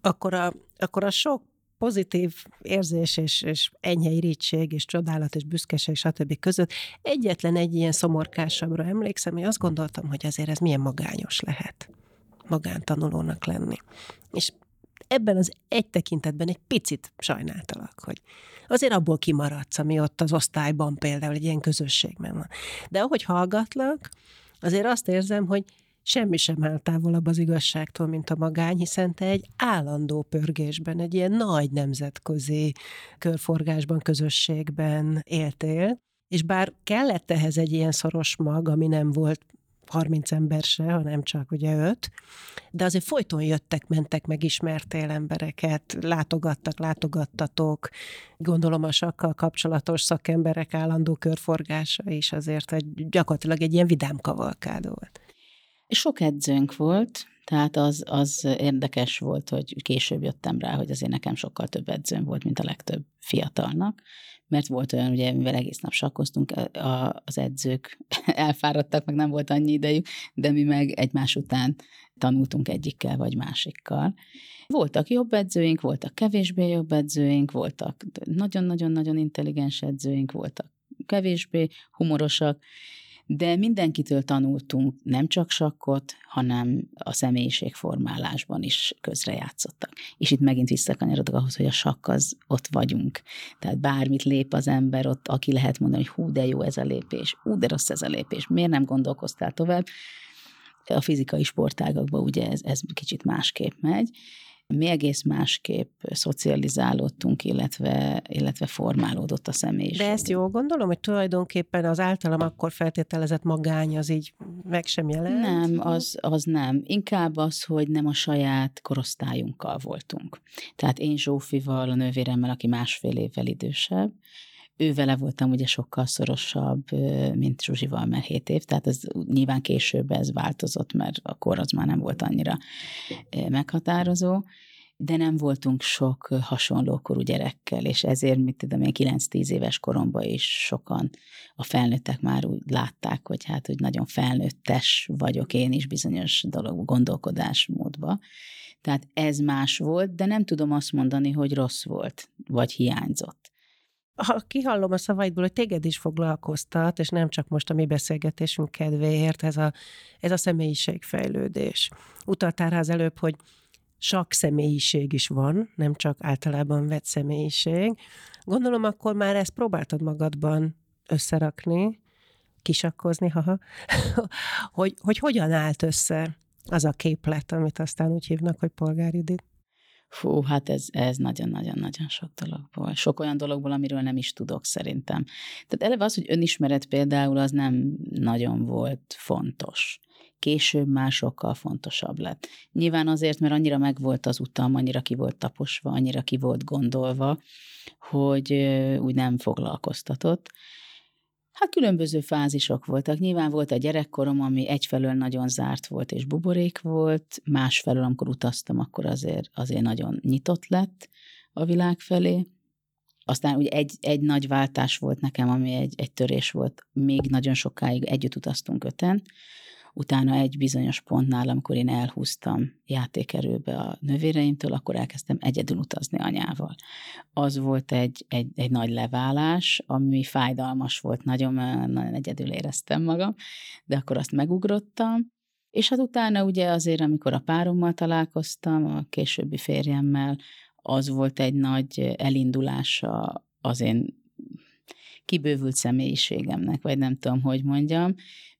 akkor a, akkor a sok pozitív érzés és, és enyhe irítség és csodálat és büszkeség stb. között egyetlen egy ilyen szomorkásabbra emlékszem, hogy azt gondoltam, hogy azért ez milyen magányos lehet magántanulónak lenni. És ebben az egy tekintetben egy picit sajnáltalak, hogy azért abból kimaradsz, ami ott az osztályban például egy ilyen közösségben van. De ahogy hallgatlak, azért azt érzem, hogy semmi sem áll távolabb az igazságtól, mint a magány, hiszen te egy állandó pörgésben, egy ilyen nagy nemzetközi körforgásban, közösségben éltél, és bár kellett ehhez egy ilyen szoros mag, ami nem volt 30 ember se, hanem csak ugye öt, de azért folyton jöttek, mentek, megismertél embereket, látogattak, látogattatok, gondolom a sakkal kapcsolatos szakemberek állandó körforgása is azért egy, gyakorlatilag egy ilyen vidám kavalkád volt. Sok edzőnk volt, tehát az, az érdekes volt, hogy később jöttem rá, hogy azért nekem sokkal több edzőm volt, mint a legtöbb fiatalnak, mert volt olyan, ugye, mivel egész nap sakkoztunk, az edzők elfáradtak, meg nem volt annyi idejük, de mi meg egymás után tanultunk egyikkel vagy másikkal. Voltak jobb edzőink, voltak kevésbé jobb edzőink, voltak nagyon-nagyon-nagyon intelligens edzőink, voltak kevésbé humorosak, de mindenkitől tanultunk nem csak sakkot, hanem a személyiségformálásban is közrejátszottak. És itt megint visszakanyarodok ahhoz, hogy a sakk az ott vagyunk. Tehát bármit lép az ember, ott aki lehet mondani, hogy hú, de jó ez a lépés, hú, de rossz ez a lépés, miért nem gondolkoztál tovább? A fizikai sportágakban ugye ez, ez kicsit másképp megy, mi egész másképp szocializálódtunk, illetve, illetve formálódott a személyiség. De ezt jól gondolom, hogy tulajdonképpen az általam akkor feltételezett magány az így meg sem jelent? Nem, az, az nem. Inkább az, hogy nem a saját korosztályunkkal voltunk. Tehát én Zsófival, a nővéremmel, aki másfél évvel idősebb, ő vele voltam ugye sokkal szorosabb, mint Zsuzsival, mert 7 év, tehát ez nyilván később ez változott, mert akkor az már nem volt annyira meghatározó, de nem voltunk sok hasonlókorú gyerekkel, és ezért, mit tudom én, 9-10 éves koromban is sokan a felnőttek már úgy látták, hogy hát, hogy nagyon felnőttes vagyok én is bizonyos dolog gondolkodásmódba. Tehát ez más volt, de nem tudom azt mondani, hogy rossz volt, vagy hiányzott ha kihallom a szavaidból, hogy téged is foglalkoztat, és nem csak most a mi beszélgetésünk kedvéért, ez a, ez a személyiségfejlődés. Utaltál rá az előbb, hogy sok személyiség is van, nem csak általában vett személyiség. Gondolom, akkor már ezt próbáltad magadban összerakni, kisakkozni, haha, hogy, hogy hogyan állt össze az a képlet, amit aztán úgy hívnak, hogy polgáridit. Fú, hát ez, ez nagyon-nagyon-nagyon sok dologból. Sok olyan dologból, amiről nem is tudok szerintem. Tehát eleve az, hogy önismeret például, az nem nagyon volt fontos. Később már sokkal fontosabb lett. Nyilván azért, mert annyira megvolt az utam, annyira ki volt taposva, annyira ki volt gondolva, hogy úgy nem foglalkoztatott. Hát különböző fázisok voltak. Nyilván volt a gyerekkorom, ami egyfelől nagyon zárt volt és buborék volt, másfelől, amikor utaztam, akkor azért, azért nagyon nyitott lett a világ felé. Aztán ugye egy, egy nagy váltás volt nekem, ami egy, egy törés volt. Még nagyon sokáig együtt utaztunk öten, Utána egy bizonyos pontnál, amikor én elhúztam játékerőbe a nővéreimtől, akkor elkezdtem egyedül utazni anyával. Az volt egy, egy, egy nagy leválás, ami fájdalmas volt, nagyon, nagyon egyedül éreztem magam, de akkor azt megugrottam, és hát utána ugye azért, amikor a párommal találkoztam, a későbbi férjemmel, az volt egy nagy elindulása az én kibővült személyiségemnek, vagy nem tudom, hogy mondjam,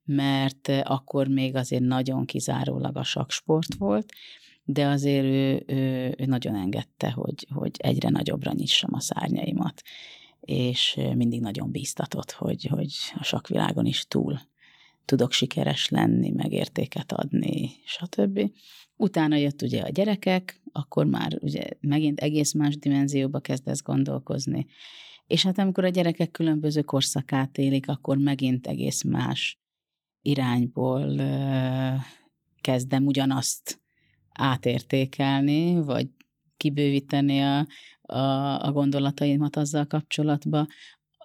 mert akkor még azért nagyon kizárólag a saksport volt, de azért ő, ő, ő nagyon engedte, hogy, hogy egyre nagyobbra nyissam a szárnyaimat, és mindig nagyon bíztatott, hogy, hogy a sakvilágon is túl tudok sikeres lenni, meg értéket adni, stb. Utána jött ugye a gyerekek, akkor már ugye megint egész más dimenzióba kezdesz gondolkozni, és hát amikor a gyerekek különböző korszakát élik, akkor megint egész más irányból kezdem ugyanazt átértékelni, vagy kibővíteni a, a, a gondolataimat azzal kapcsolatba,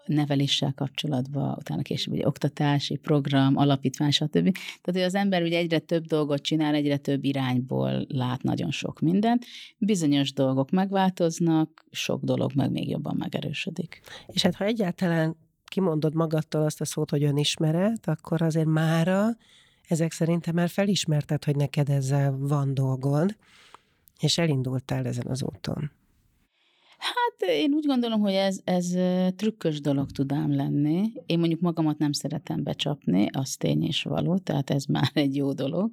neveléssel kapcsolatban, utána később ugye oktatási program, alapítvány, stb. Tehát, hogy az ember ugye egyre több dolgot csinál, egyre több irányból lát nagyon sok mindent. Bizonyos dolgok megváltoznak, sok dolog meg még jobban megerősödik. És hát ha egyáltalán kimondod magadtól azt a szót, hogy önismeret, akkor azért mára ezek szerintem már felismerted, hogy neked ezzel van dolgod, és elindultál ezen az úton. Hát én úgy gondolom, hogy ez, ez trükkös dolog tud ám lenni. Én mondjuk magamat nem szeretem becsapni, az tény és való, tehát ez már egy jó dolog.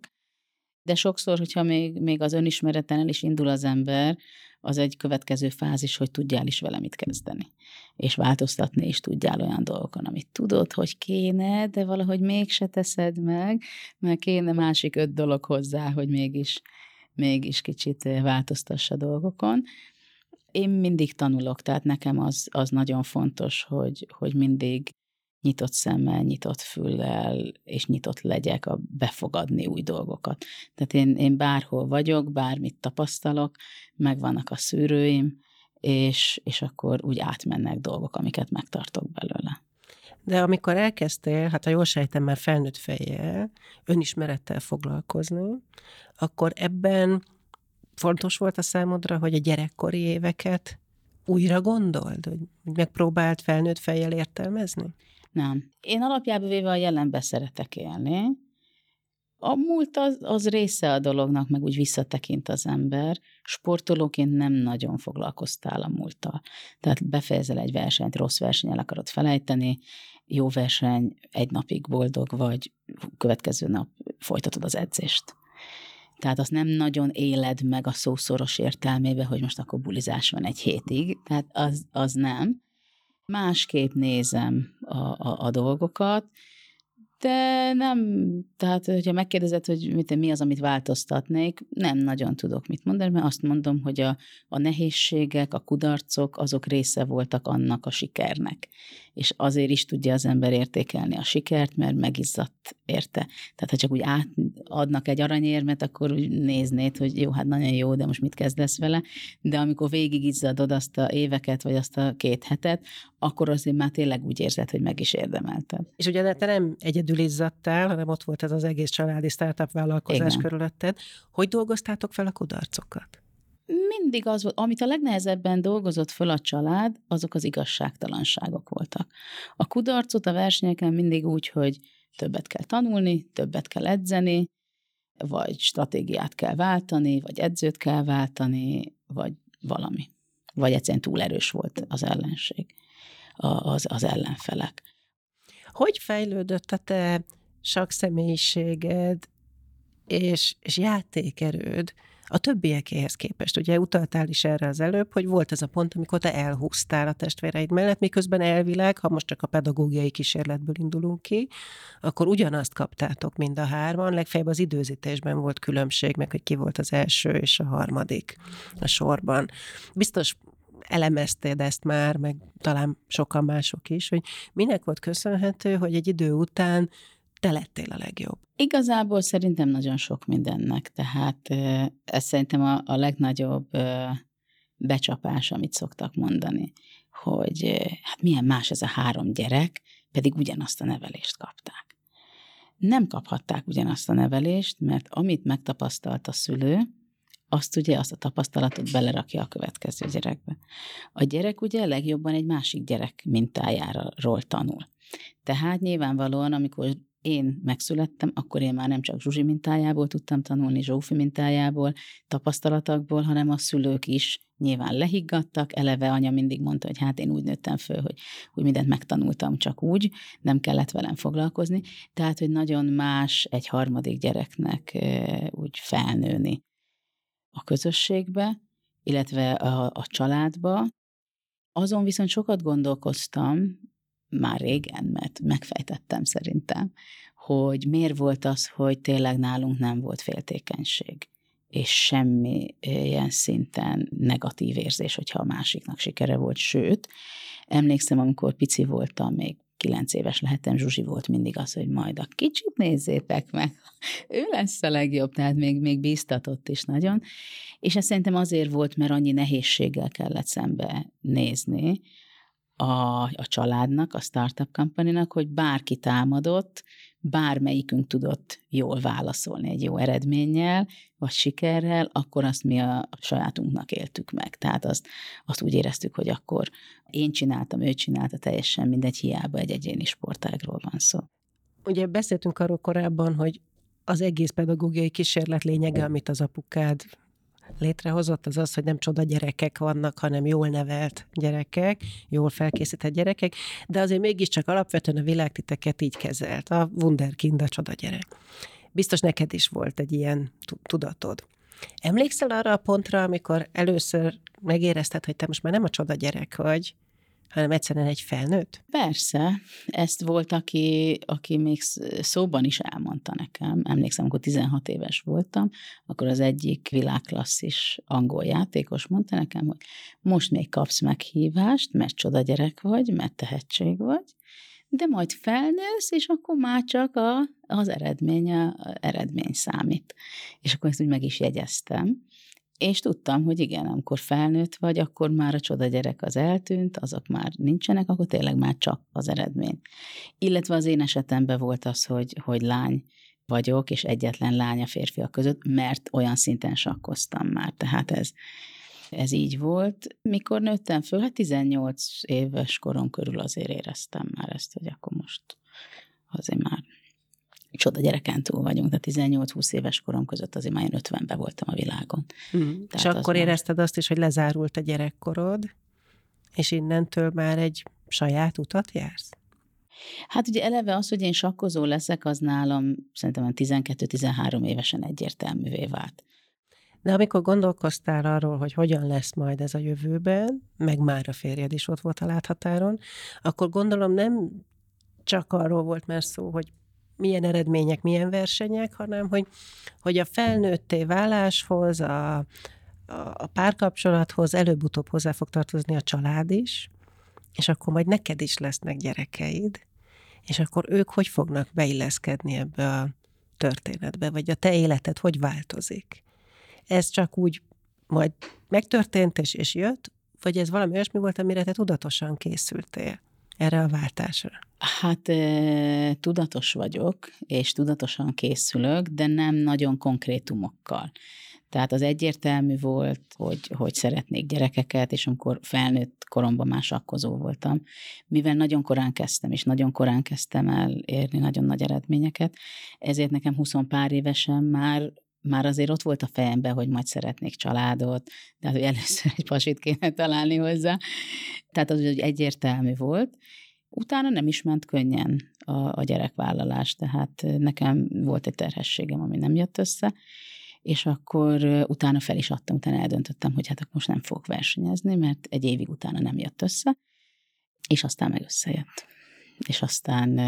De sokszor, hogyha még, még az önismereten el is indul az ember, az egy következő fázis, hogy tudjál is vele mit kezdeni. És változtatni is tudjál olyan dolgokon, amit tudod, hogy kéne, de valahogy mégse teszed meg, mert kéne másik öt dolog hozzá, hogy mégis, mégis kicsit változtassa dolgokon. Én mindig tanulok, tehát nekem az, az nagyon fontos, hogy, hogy mindig nyitott szemmel, nyitott füllel, és nyitott legyek a befogadni új dolgokat. Tehát én, én bárhol vagyok, bármit tapasztalok, megvannak a szűrőim, és, és akkor úgy átmennek dolgok, amiket megtartok belőle. De amikor elkezdtél, hát ha jól sejtem, már felnőtt fejjel, önismerettel foglalkozni, akkor ebben fontos volt a számodra, hogy a gyerekkori éveket újra gondold, hogy megpróbált felnőtt fejjel értelmezni? Nem. Én alapjában véve a jelenbe szeretek élni. A múlt az, az része a dolognak, meg úgy visszatekint az ember. Sportolóként nem nagyon foglalkoztál a múlttal. Tehát befejezel egy versenyt, rossz versenyen akarod felejteni, jó verseny, egy napig boldog vagy, következő nap folytatod az edzést. Tehát azt nem nagyon éled meg a szószoros értelmébe, hogy most akkor bulizás van egy hétig, tehát az, az nem másképp nézem a, a, a dolgokat, de nem, tehát hogyha megkérdezed, hogy mit, mi az, amit változtatnék, nem nagyon tudok mit mondani, mert azt mondom, hogy a, a nehézségek, a kudarcok, azok része voltak annak a sikernek. És azért is tudja az ember értékelni a sikert, mert megizzadt érte. Tehát ha csak úgy átadnak egy aranyérmet, akkor úgy néznéd, hogy jó, hát nagyon jó, de most mit kezdesz vele. De amikor izzadod azt a éveket, vagy azt a két hetet, akkor azért már tényleg úgy érzed, hogy meg is érdemelted. És ugye te nem egyedül izzadtál, hanem ott volt ez az egész családi startup vállalkozás Igen. körülötted. Hogy dolgoztátok fel a kudarcokat? mindig az volt, amit a legnehezebben dolgozott föl a család, azok az igazságtalanságok voltak. A kudarcot a versenyeken mindig úgy, hogy többet kell tanulni, többet kell edzeni, vagy stratégiát kell váltani, vagy edzőt kell váltani, vagy valami. Vagy egyszerűen túl erős volt az ellenség, az, az ellenfelek. Hogy fejlődött a te sakszemélyiséged és, és játékerőd a többiekéhez képest. Ugye utaltál is erre az előbb, hogy volt ez a pont, amikor te elhúztál a testvéreid mellett, miközben elvileg, ha most csak a pedagógiai kísérletből indulunk ki, akkor ugyanazt kaptátok mind a hárman, legfeljebb az időzítésben volt különbség, meg hogy ki volt az első és a harmadik a sorban. Biztos elemezted ezt már, meg talán sokan mások is, hogy minek volt köszönhető, hogy egy idő után te lettél a legjobb? Igazából szerintem nagyon sok mindennek, tehát ez szerintem a, a legnagyobb becsapás, amit szoktak mondani, hogy hát milyen más ez a három gyerek, pedig ugyanazt a nevelést kapták. Nem kaphatták ugyanazt a nevelést, mert amit megtapasztalt a szülő, azt ugye, azt a tapasztalatot belerakja a következő gyerekbe. A gyerek ugye legjobban egy másik gyerek mintájáról tanul. Tehát nyilvánvalóan, amikor én megszülettem, akkor én már nem csak Zsuzsi mintájából tudtam tanulni, Zsófi mintájából, tapasztalatokból, hanem a szülők is nyilván lehiggadtak, eleve anya mindig mondta, hogy hát én úgy nőttem föl, hogy úgy mindent megtanultam csak úgy, nem kellett velem foglalkozni, tehát, hogy nagyon más egy harmadik gyereknek úgy felnőni a közösségbe, illetve a, a családba. Azon viszont sokat gondolkoztam, már régen, mert megfejtettem szerintem, hogy miért volt az, hogy tényleg nálunk nem volt féltékenység és semmi ilyen szinten negatív érzés, hogyha a másiknak sikere volt. Sőt, emlékszem, amikor pici voltam, még kilenc éves lehettem, Zsuzsi volt mindig az, hogy majd a kicsit nézzétek meg, ő lesz a legjobb, tehát még, még bíztatott is nagyon. És ez szerintem azért volt, mert annyi nehézséggel kellett szembe nézni, a, a családnak, a startup company hogy bárki támadott, bármelyikünk tudott jól válaszolni egy jó eredménnyel, vagy sikerrel, akkor azt mi a sajátunknak éltük meg. Tehát azt, azt úgy éreztük, hogy akkor én csináltam, ő csinálta, teljesen mindegy, hiába egy egyéni sportágról van szó. Ugye beszéltünk arról korábban, hogy az egész pedagógiai kísérlet lényege, amit az apukád létrehozott, az az, hogy nem csoda gyerekek vannak, hanem jól nevelt gyerekek, jól felkészített gyerekek, de azért mégiscsak alapvetően a világ titeket így kezelt, a wunderkind, a csoda gyerek. Biztos neked is volt egy ilyen tudatod. Emlékszel arra a pontra, amikor először megérezted, hogy te most már nem a csoda gyerek vagy, hanem egyszerűen egy felnőtt? Persze. Ezt volt, aki, aki még szóban is elmondta nekem. Emlékszem, amikor 16 éves voltam, akkor az egyik világklasszis angol játékos mondta nekem, hogy most még kapsz meghívást, mert csoda gyerek vagy, mert tehetség vagy, de majd felnősz, és akkor már csak a, az eredmény, a, eredmény számít. És akkor ezt úgy meg is jegyeztem. És tudtam, hogy igen, amikor felnőtt vagy, akkor már a csoda gyerek az eltűnt, azok már nincsenek, akkor tényleg már csak az eredmény. Illetve az én esetemben volt az, hogy, hogy lány vagyok, és egyetlen lány a férfiak között, mert olyan szinten sakkoztam már. Tehát ez, ez így volt. Mikor nőttem föl, hát 18 éves korom körül azért éreztem már ezt, hogy akkor most azért már csoda gyereken túl vagyunk, de 18-20 éves korom között azért már én 50-ben voltam a világon. Mm. És akkor érezted azt is, hogy lezárult a gyerekkorod, és innentől már egy saját utat jársz? Hát ugye eleve az, hogy én sakkozó leszek, az nálam szerintem 12-13 évesen egyértelművé vált. De amikor gondolkoztál arról, hogy hogyan lesz majd ez a jövőben, meg már a férjed is ott volt a láthatáron, akkor gondolom nem csak arról volt már szó, hogy milyen eredmények, milyen versenyek, hanem hogy, hogy a felnőtté váláshoz, a, a, párkapcsolathoz előbb-utóbb hozzá fog tartozni a család is, és akkor majd neked is lesznek gyerekeid, És akkor ők hogy fognak beilleszkedni ebbe a történetbe, vagy a te életed hogy változik? Ez csak úgy majd megtörtént és, és jött, vagy ez valami olyasmi volt, amire te tudatosan készültél erre a váltásra? Hát tudatos vagyok, és tudatosan készülök, de nem nagyon konkrétumokkal. Tehát az egyértelmű volt, hogy, hogy szeretnék gyerekeket, és amikor felnőtt koromban már sakkozó voltam, mivel nagyon korán kezdtem, és nagyon korán kezdtem el érni nagyon nagy eredményeket, ezért nekem 20 pár évesen már már azért ott volt a fejemben, hogy majd szeretnék családot, de hát, először egy pasit kéne találni hozzá. Tehát az hogy egyértelmű volt. Utána nem is ment könnyen a, a gyerekvállalás, tehát nekem volt egy terhességem, ami nem jött össze, és akkor utána fel is adtam, utána eldöntöttem, hogy hát akkor most nem fogok versenyezni, mert egy évig utána nem jött össze, és aztán meg összejött. És aztán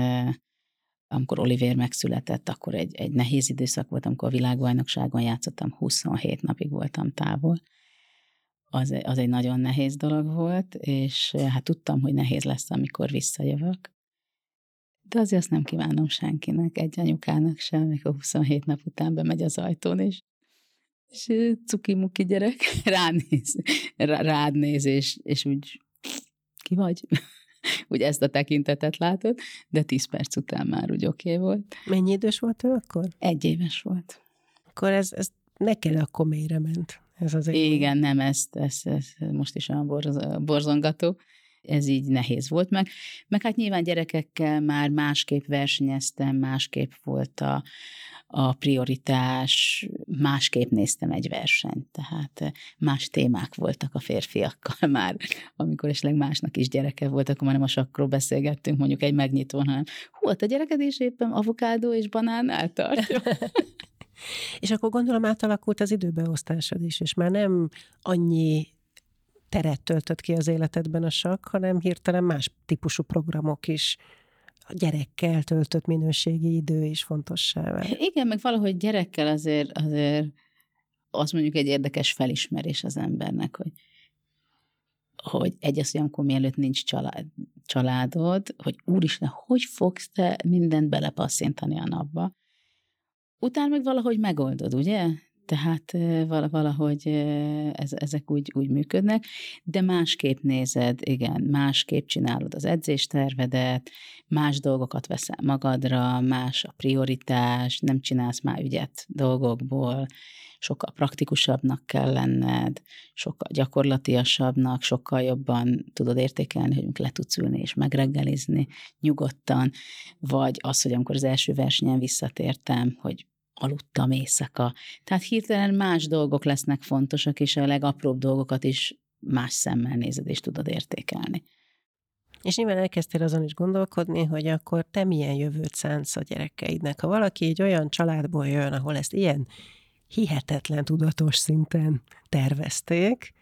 amikor Oliver megszületett, akkor egy, egy nehéz időszak volt, amikor a világbajnokságon játszottam, 27 napig voltam távol. Az, az egy nagyon nehéz dolog volt, és hát tudtam, hogy nehéz lesz, amikor visszajövök. De azért azt nem kívánom senkinek, egy anyukának sem, amikor 27 nap után bemegy az ajtón, és, és cuki-muki gyerek rád néz, rád néz és, és úgy ki vagy? úgy ezt a tekintetet látod, de 10 perc után már úgy oké okay volt. Mennyi idős volt ő akkor? Egy éves volt. Akkor ez, ez neked akkor mélyre ment. Ez az Igen, nem, ezt, ezt, ezt most is olyan borz, borzongató ez így nehéz volt meg. Meg hát nyilván gyerekekkel már másképp versenyeztem, másképp volt a, a prioritás, másképp néztem egy versenyt, tehát más témák voltak a férfiakkal már, amikor esetleg másnak is gyereke volt, akkor már nem a sakról beszélgettünk, mondjuk egy megnyitón, hanem hú, a gyereked is éppen avokádó és banánnál tart. és akkor gondolom átalakult az időbeosztásod is, és már nem annyi teret töltött ki az életedben a sak, hanem hirtelen más típusú programok is a gyerekkel töltött minőségi idő is fontossá vált. Igen, meg valahogy gyerekkel azért, azért az mondjuk egy érdekes felismerés az embernek, hogy hogy egy az, hogy mielőtt nincs család, családod, hogy úristen, hogy fogsz te mindent belepasszintani a napba? Utána meg valahogy megoldod, ugye? Tehát valahogy ez, ezek úgy, úgy működnek, de másképp nézed, igen, másképp csinálod az edzéstervedet, más dolgokat veszel magadra, más a prioritás, nem csinálsz már ügyet dolgokból, sokkal praktikusabbnak kell lenned, sokkal gyakorlatiasabbnak, sokkal jobban tudod értékelni, hogy le tudsz ülni és megreggelizni nyugodtan, vagy az, hogy amikor az első versenyen visszatértem, hogy aludtam éjszaka. Tehát hirtelen más dolgok lesznek fontosak, és a legapróbb dolgokat is más szemmel nézed, és tudod értékelni. És nyilván elkezdtél azon is gondolkodni, hogy akkor te milyen jövőt szánsz a gyerekeidnek. Ha valaki egy olyan családból jön, ahol ezt ilyen hihetetlen tudatos szinten tervezték,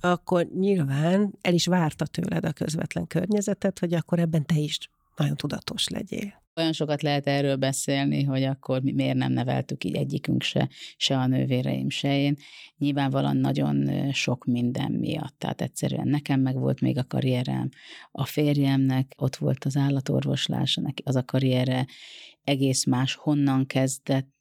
akkor nyilván el is várta tőled a közvetlen környezetet, hogy akkor ebben te is nagyon tudatos legyél. Olyan sokat lehet erről beszélni, hogy akkor mi miért nem neveltük így egyikünk se, se a nővéreim, se én. Nyilvánvalóan nagyon sok minden miatt. Tehát egyszerűen nekem meg volt még a karrierem, a férjemnek ott volt az állatorvoslása, neki az a karriere egész más, honnan kezdett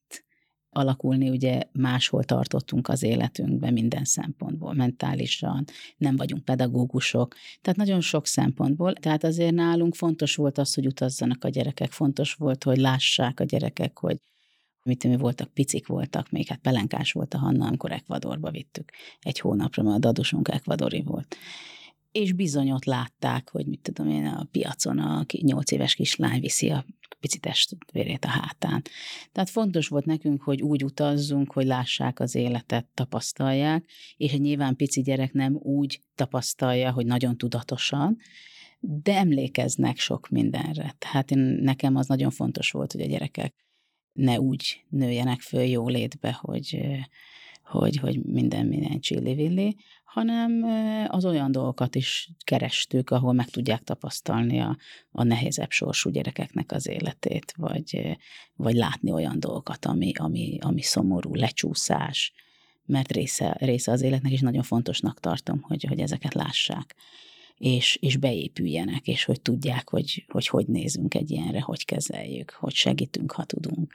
alakulni, ugye máshol tartottunk az életünkben minden szempontból, mentálisan, nem vagyunk pedagógusok, tehát nagyon sok szempontból. Tehát azért nálunk fontos volt az, hogy utazzanak a gyerekek, fontos volt, hogy lássák a gyerekek, hogy mit mi voltak, picik voltak, még hát pelenkás volt a Hanna, amikor Ekvadorba vittük. Egy hónapra, mert a dadusunk ekvadori volt és bizony ott látták, hogy mit tudom én, a piacon a nyolc éves kislány viszi a pici testvérét a hátán. Tehát fontos volt nekünk, hogy úgy utazzunk, hogy lássák az életet, tapasztalják, és egy nyilván pici gyerek nem úgy tapasztalja, hogy nagyon tudatosan, de emlékeznek sok mindenre. Tehát én, nekem az nagyon fontos volt, hogy a gyerekek ne úgy nőjenek föl jó létbe, hogy, hogy, hogy minden minden csillivilli, hanem az olyan dolgokat is kerestük, ahol meg tudják tapasztalni a, a nehézebb sorsú gyerekeknek az életét, vagy, vagy látni olyan dolgokat, ami, ami, ami szomorú, lecsúszás, mert része, része az életnek, és nagyon fontosnak tartom, hogy, hogy ezeket lássák. és, és beépüljenek, és hogy tudják, hogy, hogy hogy nézünk egy ilyenre, hogy kezeljük, hogy segítünk, ha tudunk.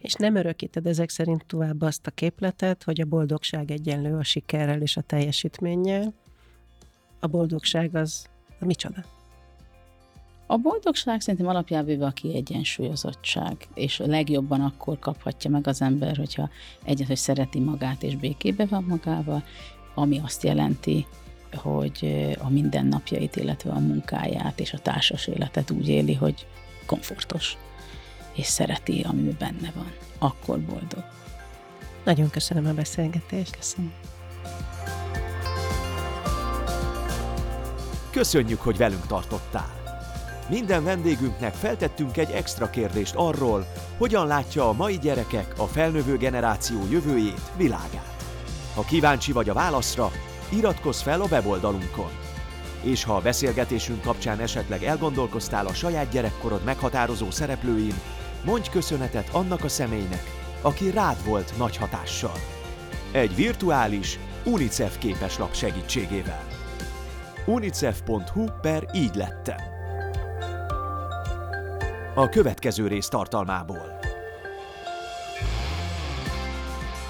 És nem örökíted ezek szerint tovább azt a képletet, hogy a boldogság egyenlő a sikerrel és a teljesítménnyel. A boldogság az a micsoda? A boldogság szerintem alapjában a kiegyensúlyozottság, és legjobban akkor kaphatja meg az ember, hogyha egyet, hogy szereti magát és békébe van magával, ami azt jelenti, hogy a mindennapjait, illetve a munkáját és a társas életet úgy éli, hogy komfortos, és szereti, ami benne van. Akkor boldog. Nagyon köszönöm a beszélgetést. Köszönöm. Köszönjük, hogy velünk tartottál! Minden vendégünknek feltettünk egy extra kérdést arról, hogyan látja a mai gyerekek a felnövő generáció jövőjét, világát. Ha kíváncsi vagy a válaszra, iratkozz fel a weboldalunkon. És ha a beszélgetésünk kapcsán esetleg elgondolkoztál a saját gyerekkorod meghatározó szereplőin, mondj köszönetet annak a személynek, aki rád volt nagy hatással. Egy virtuális UNICEF képeslap segítségével. unicef.hu per így lettem. A következő rész tartalmából.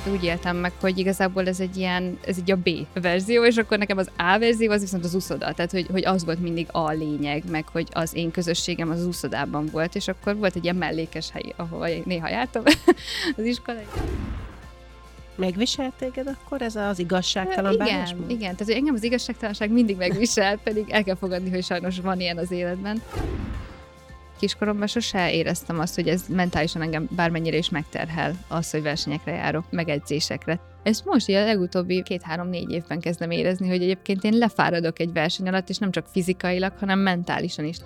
Úgy éltem meg, hogy igazából ez egy ilyen, ez egy a B verzió, és akkor nekem az A verzió az viszont az úszoda, tehát hogy, hogy az volt mindig a lényeg, meg hogy az én közösségem az úszodában volt, és akkor volt egy ilyen mellékes hely, ahol néha jártam az iskolai. Megviselt téged akkor ez az igazságtalan igen, bánásmód? igen, tehát hogy engem az igazságtalanság mindig megvisel, pedig el kell fogadni, hogy sajnos van ilyen az életben kiskoromban sose éreztem azt, hogy ez mentálisan engem bármennyire is megterhel az, hogy versenyekre járok, megedzésekre. Ezt most a legutóbbi két-három-négy évben kezdem érezni, hogy egyébként én lefáradok egy verseny alatt, és nem csak fizikailag, hanem mentálisan is.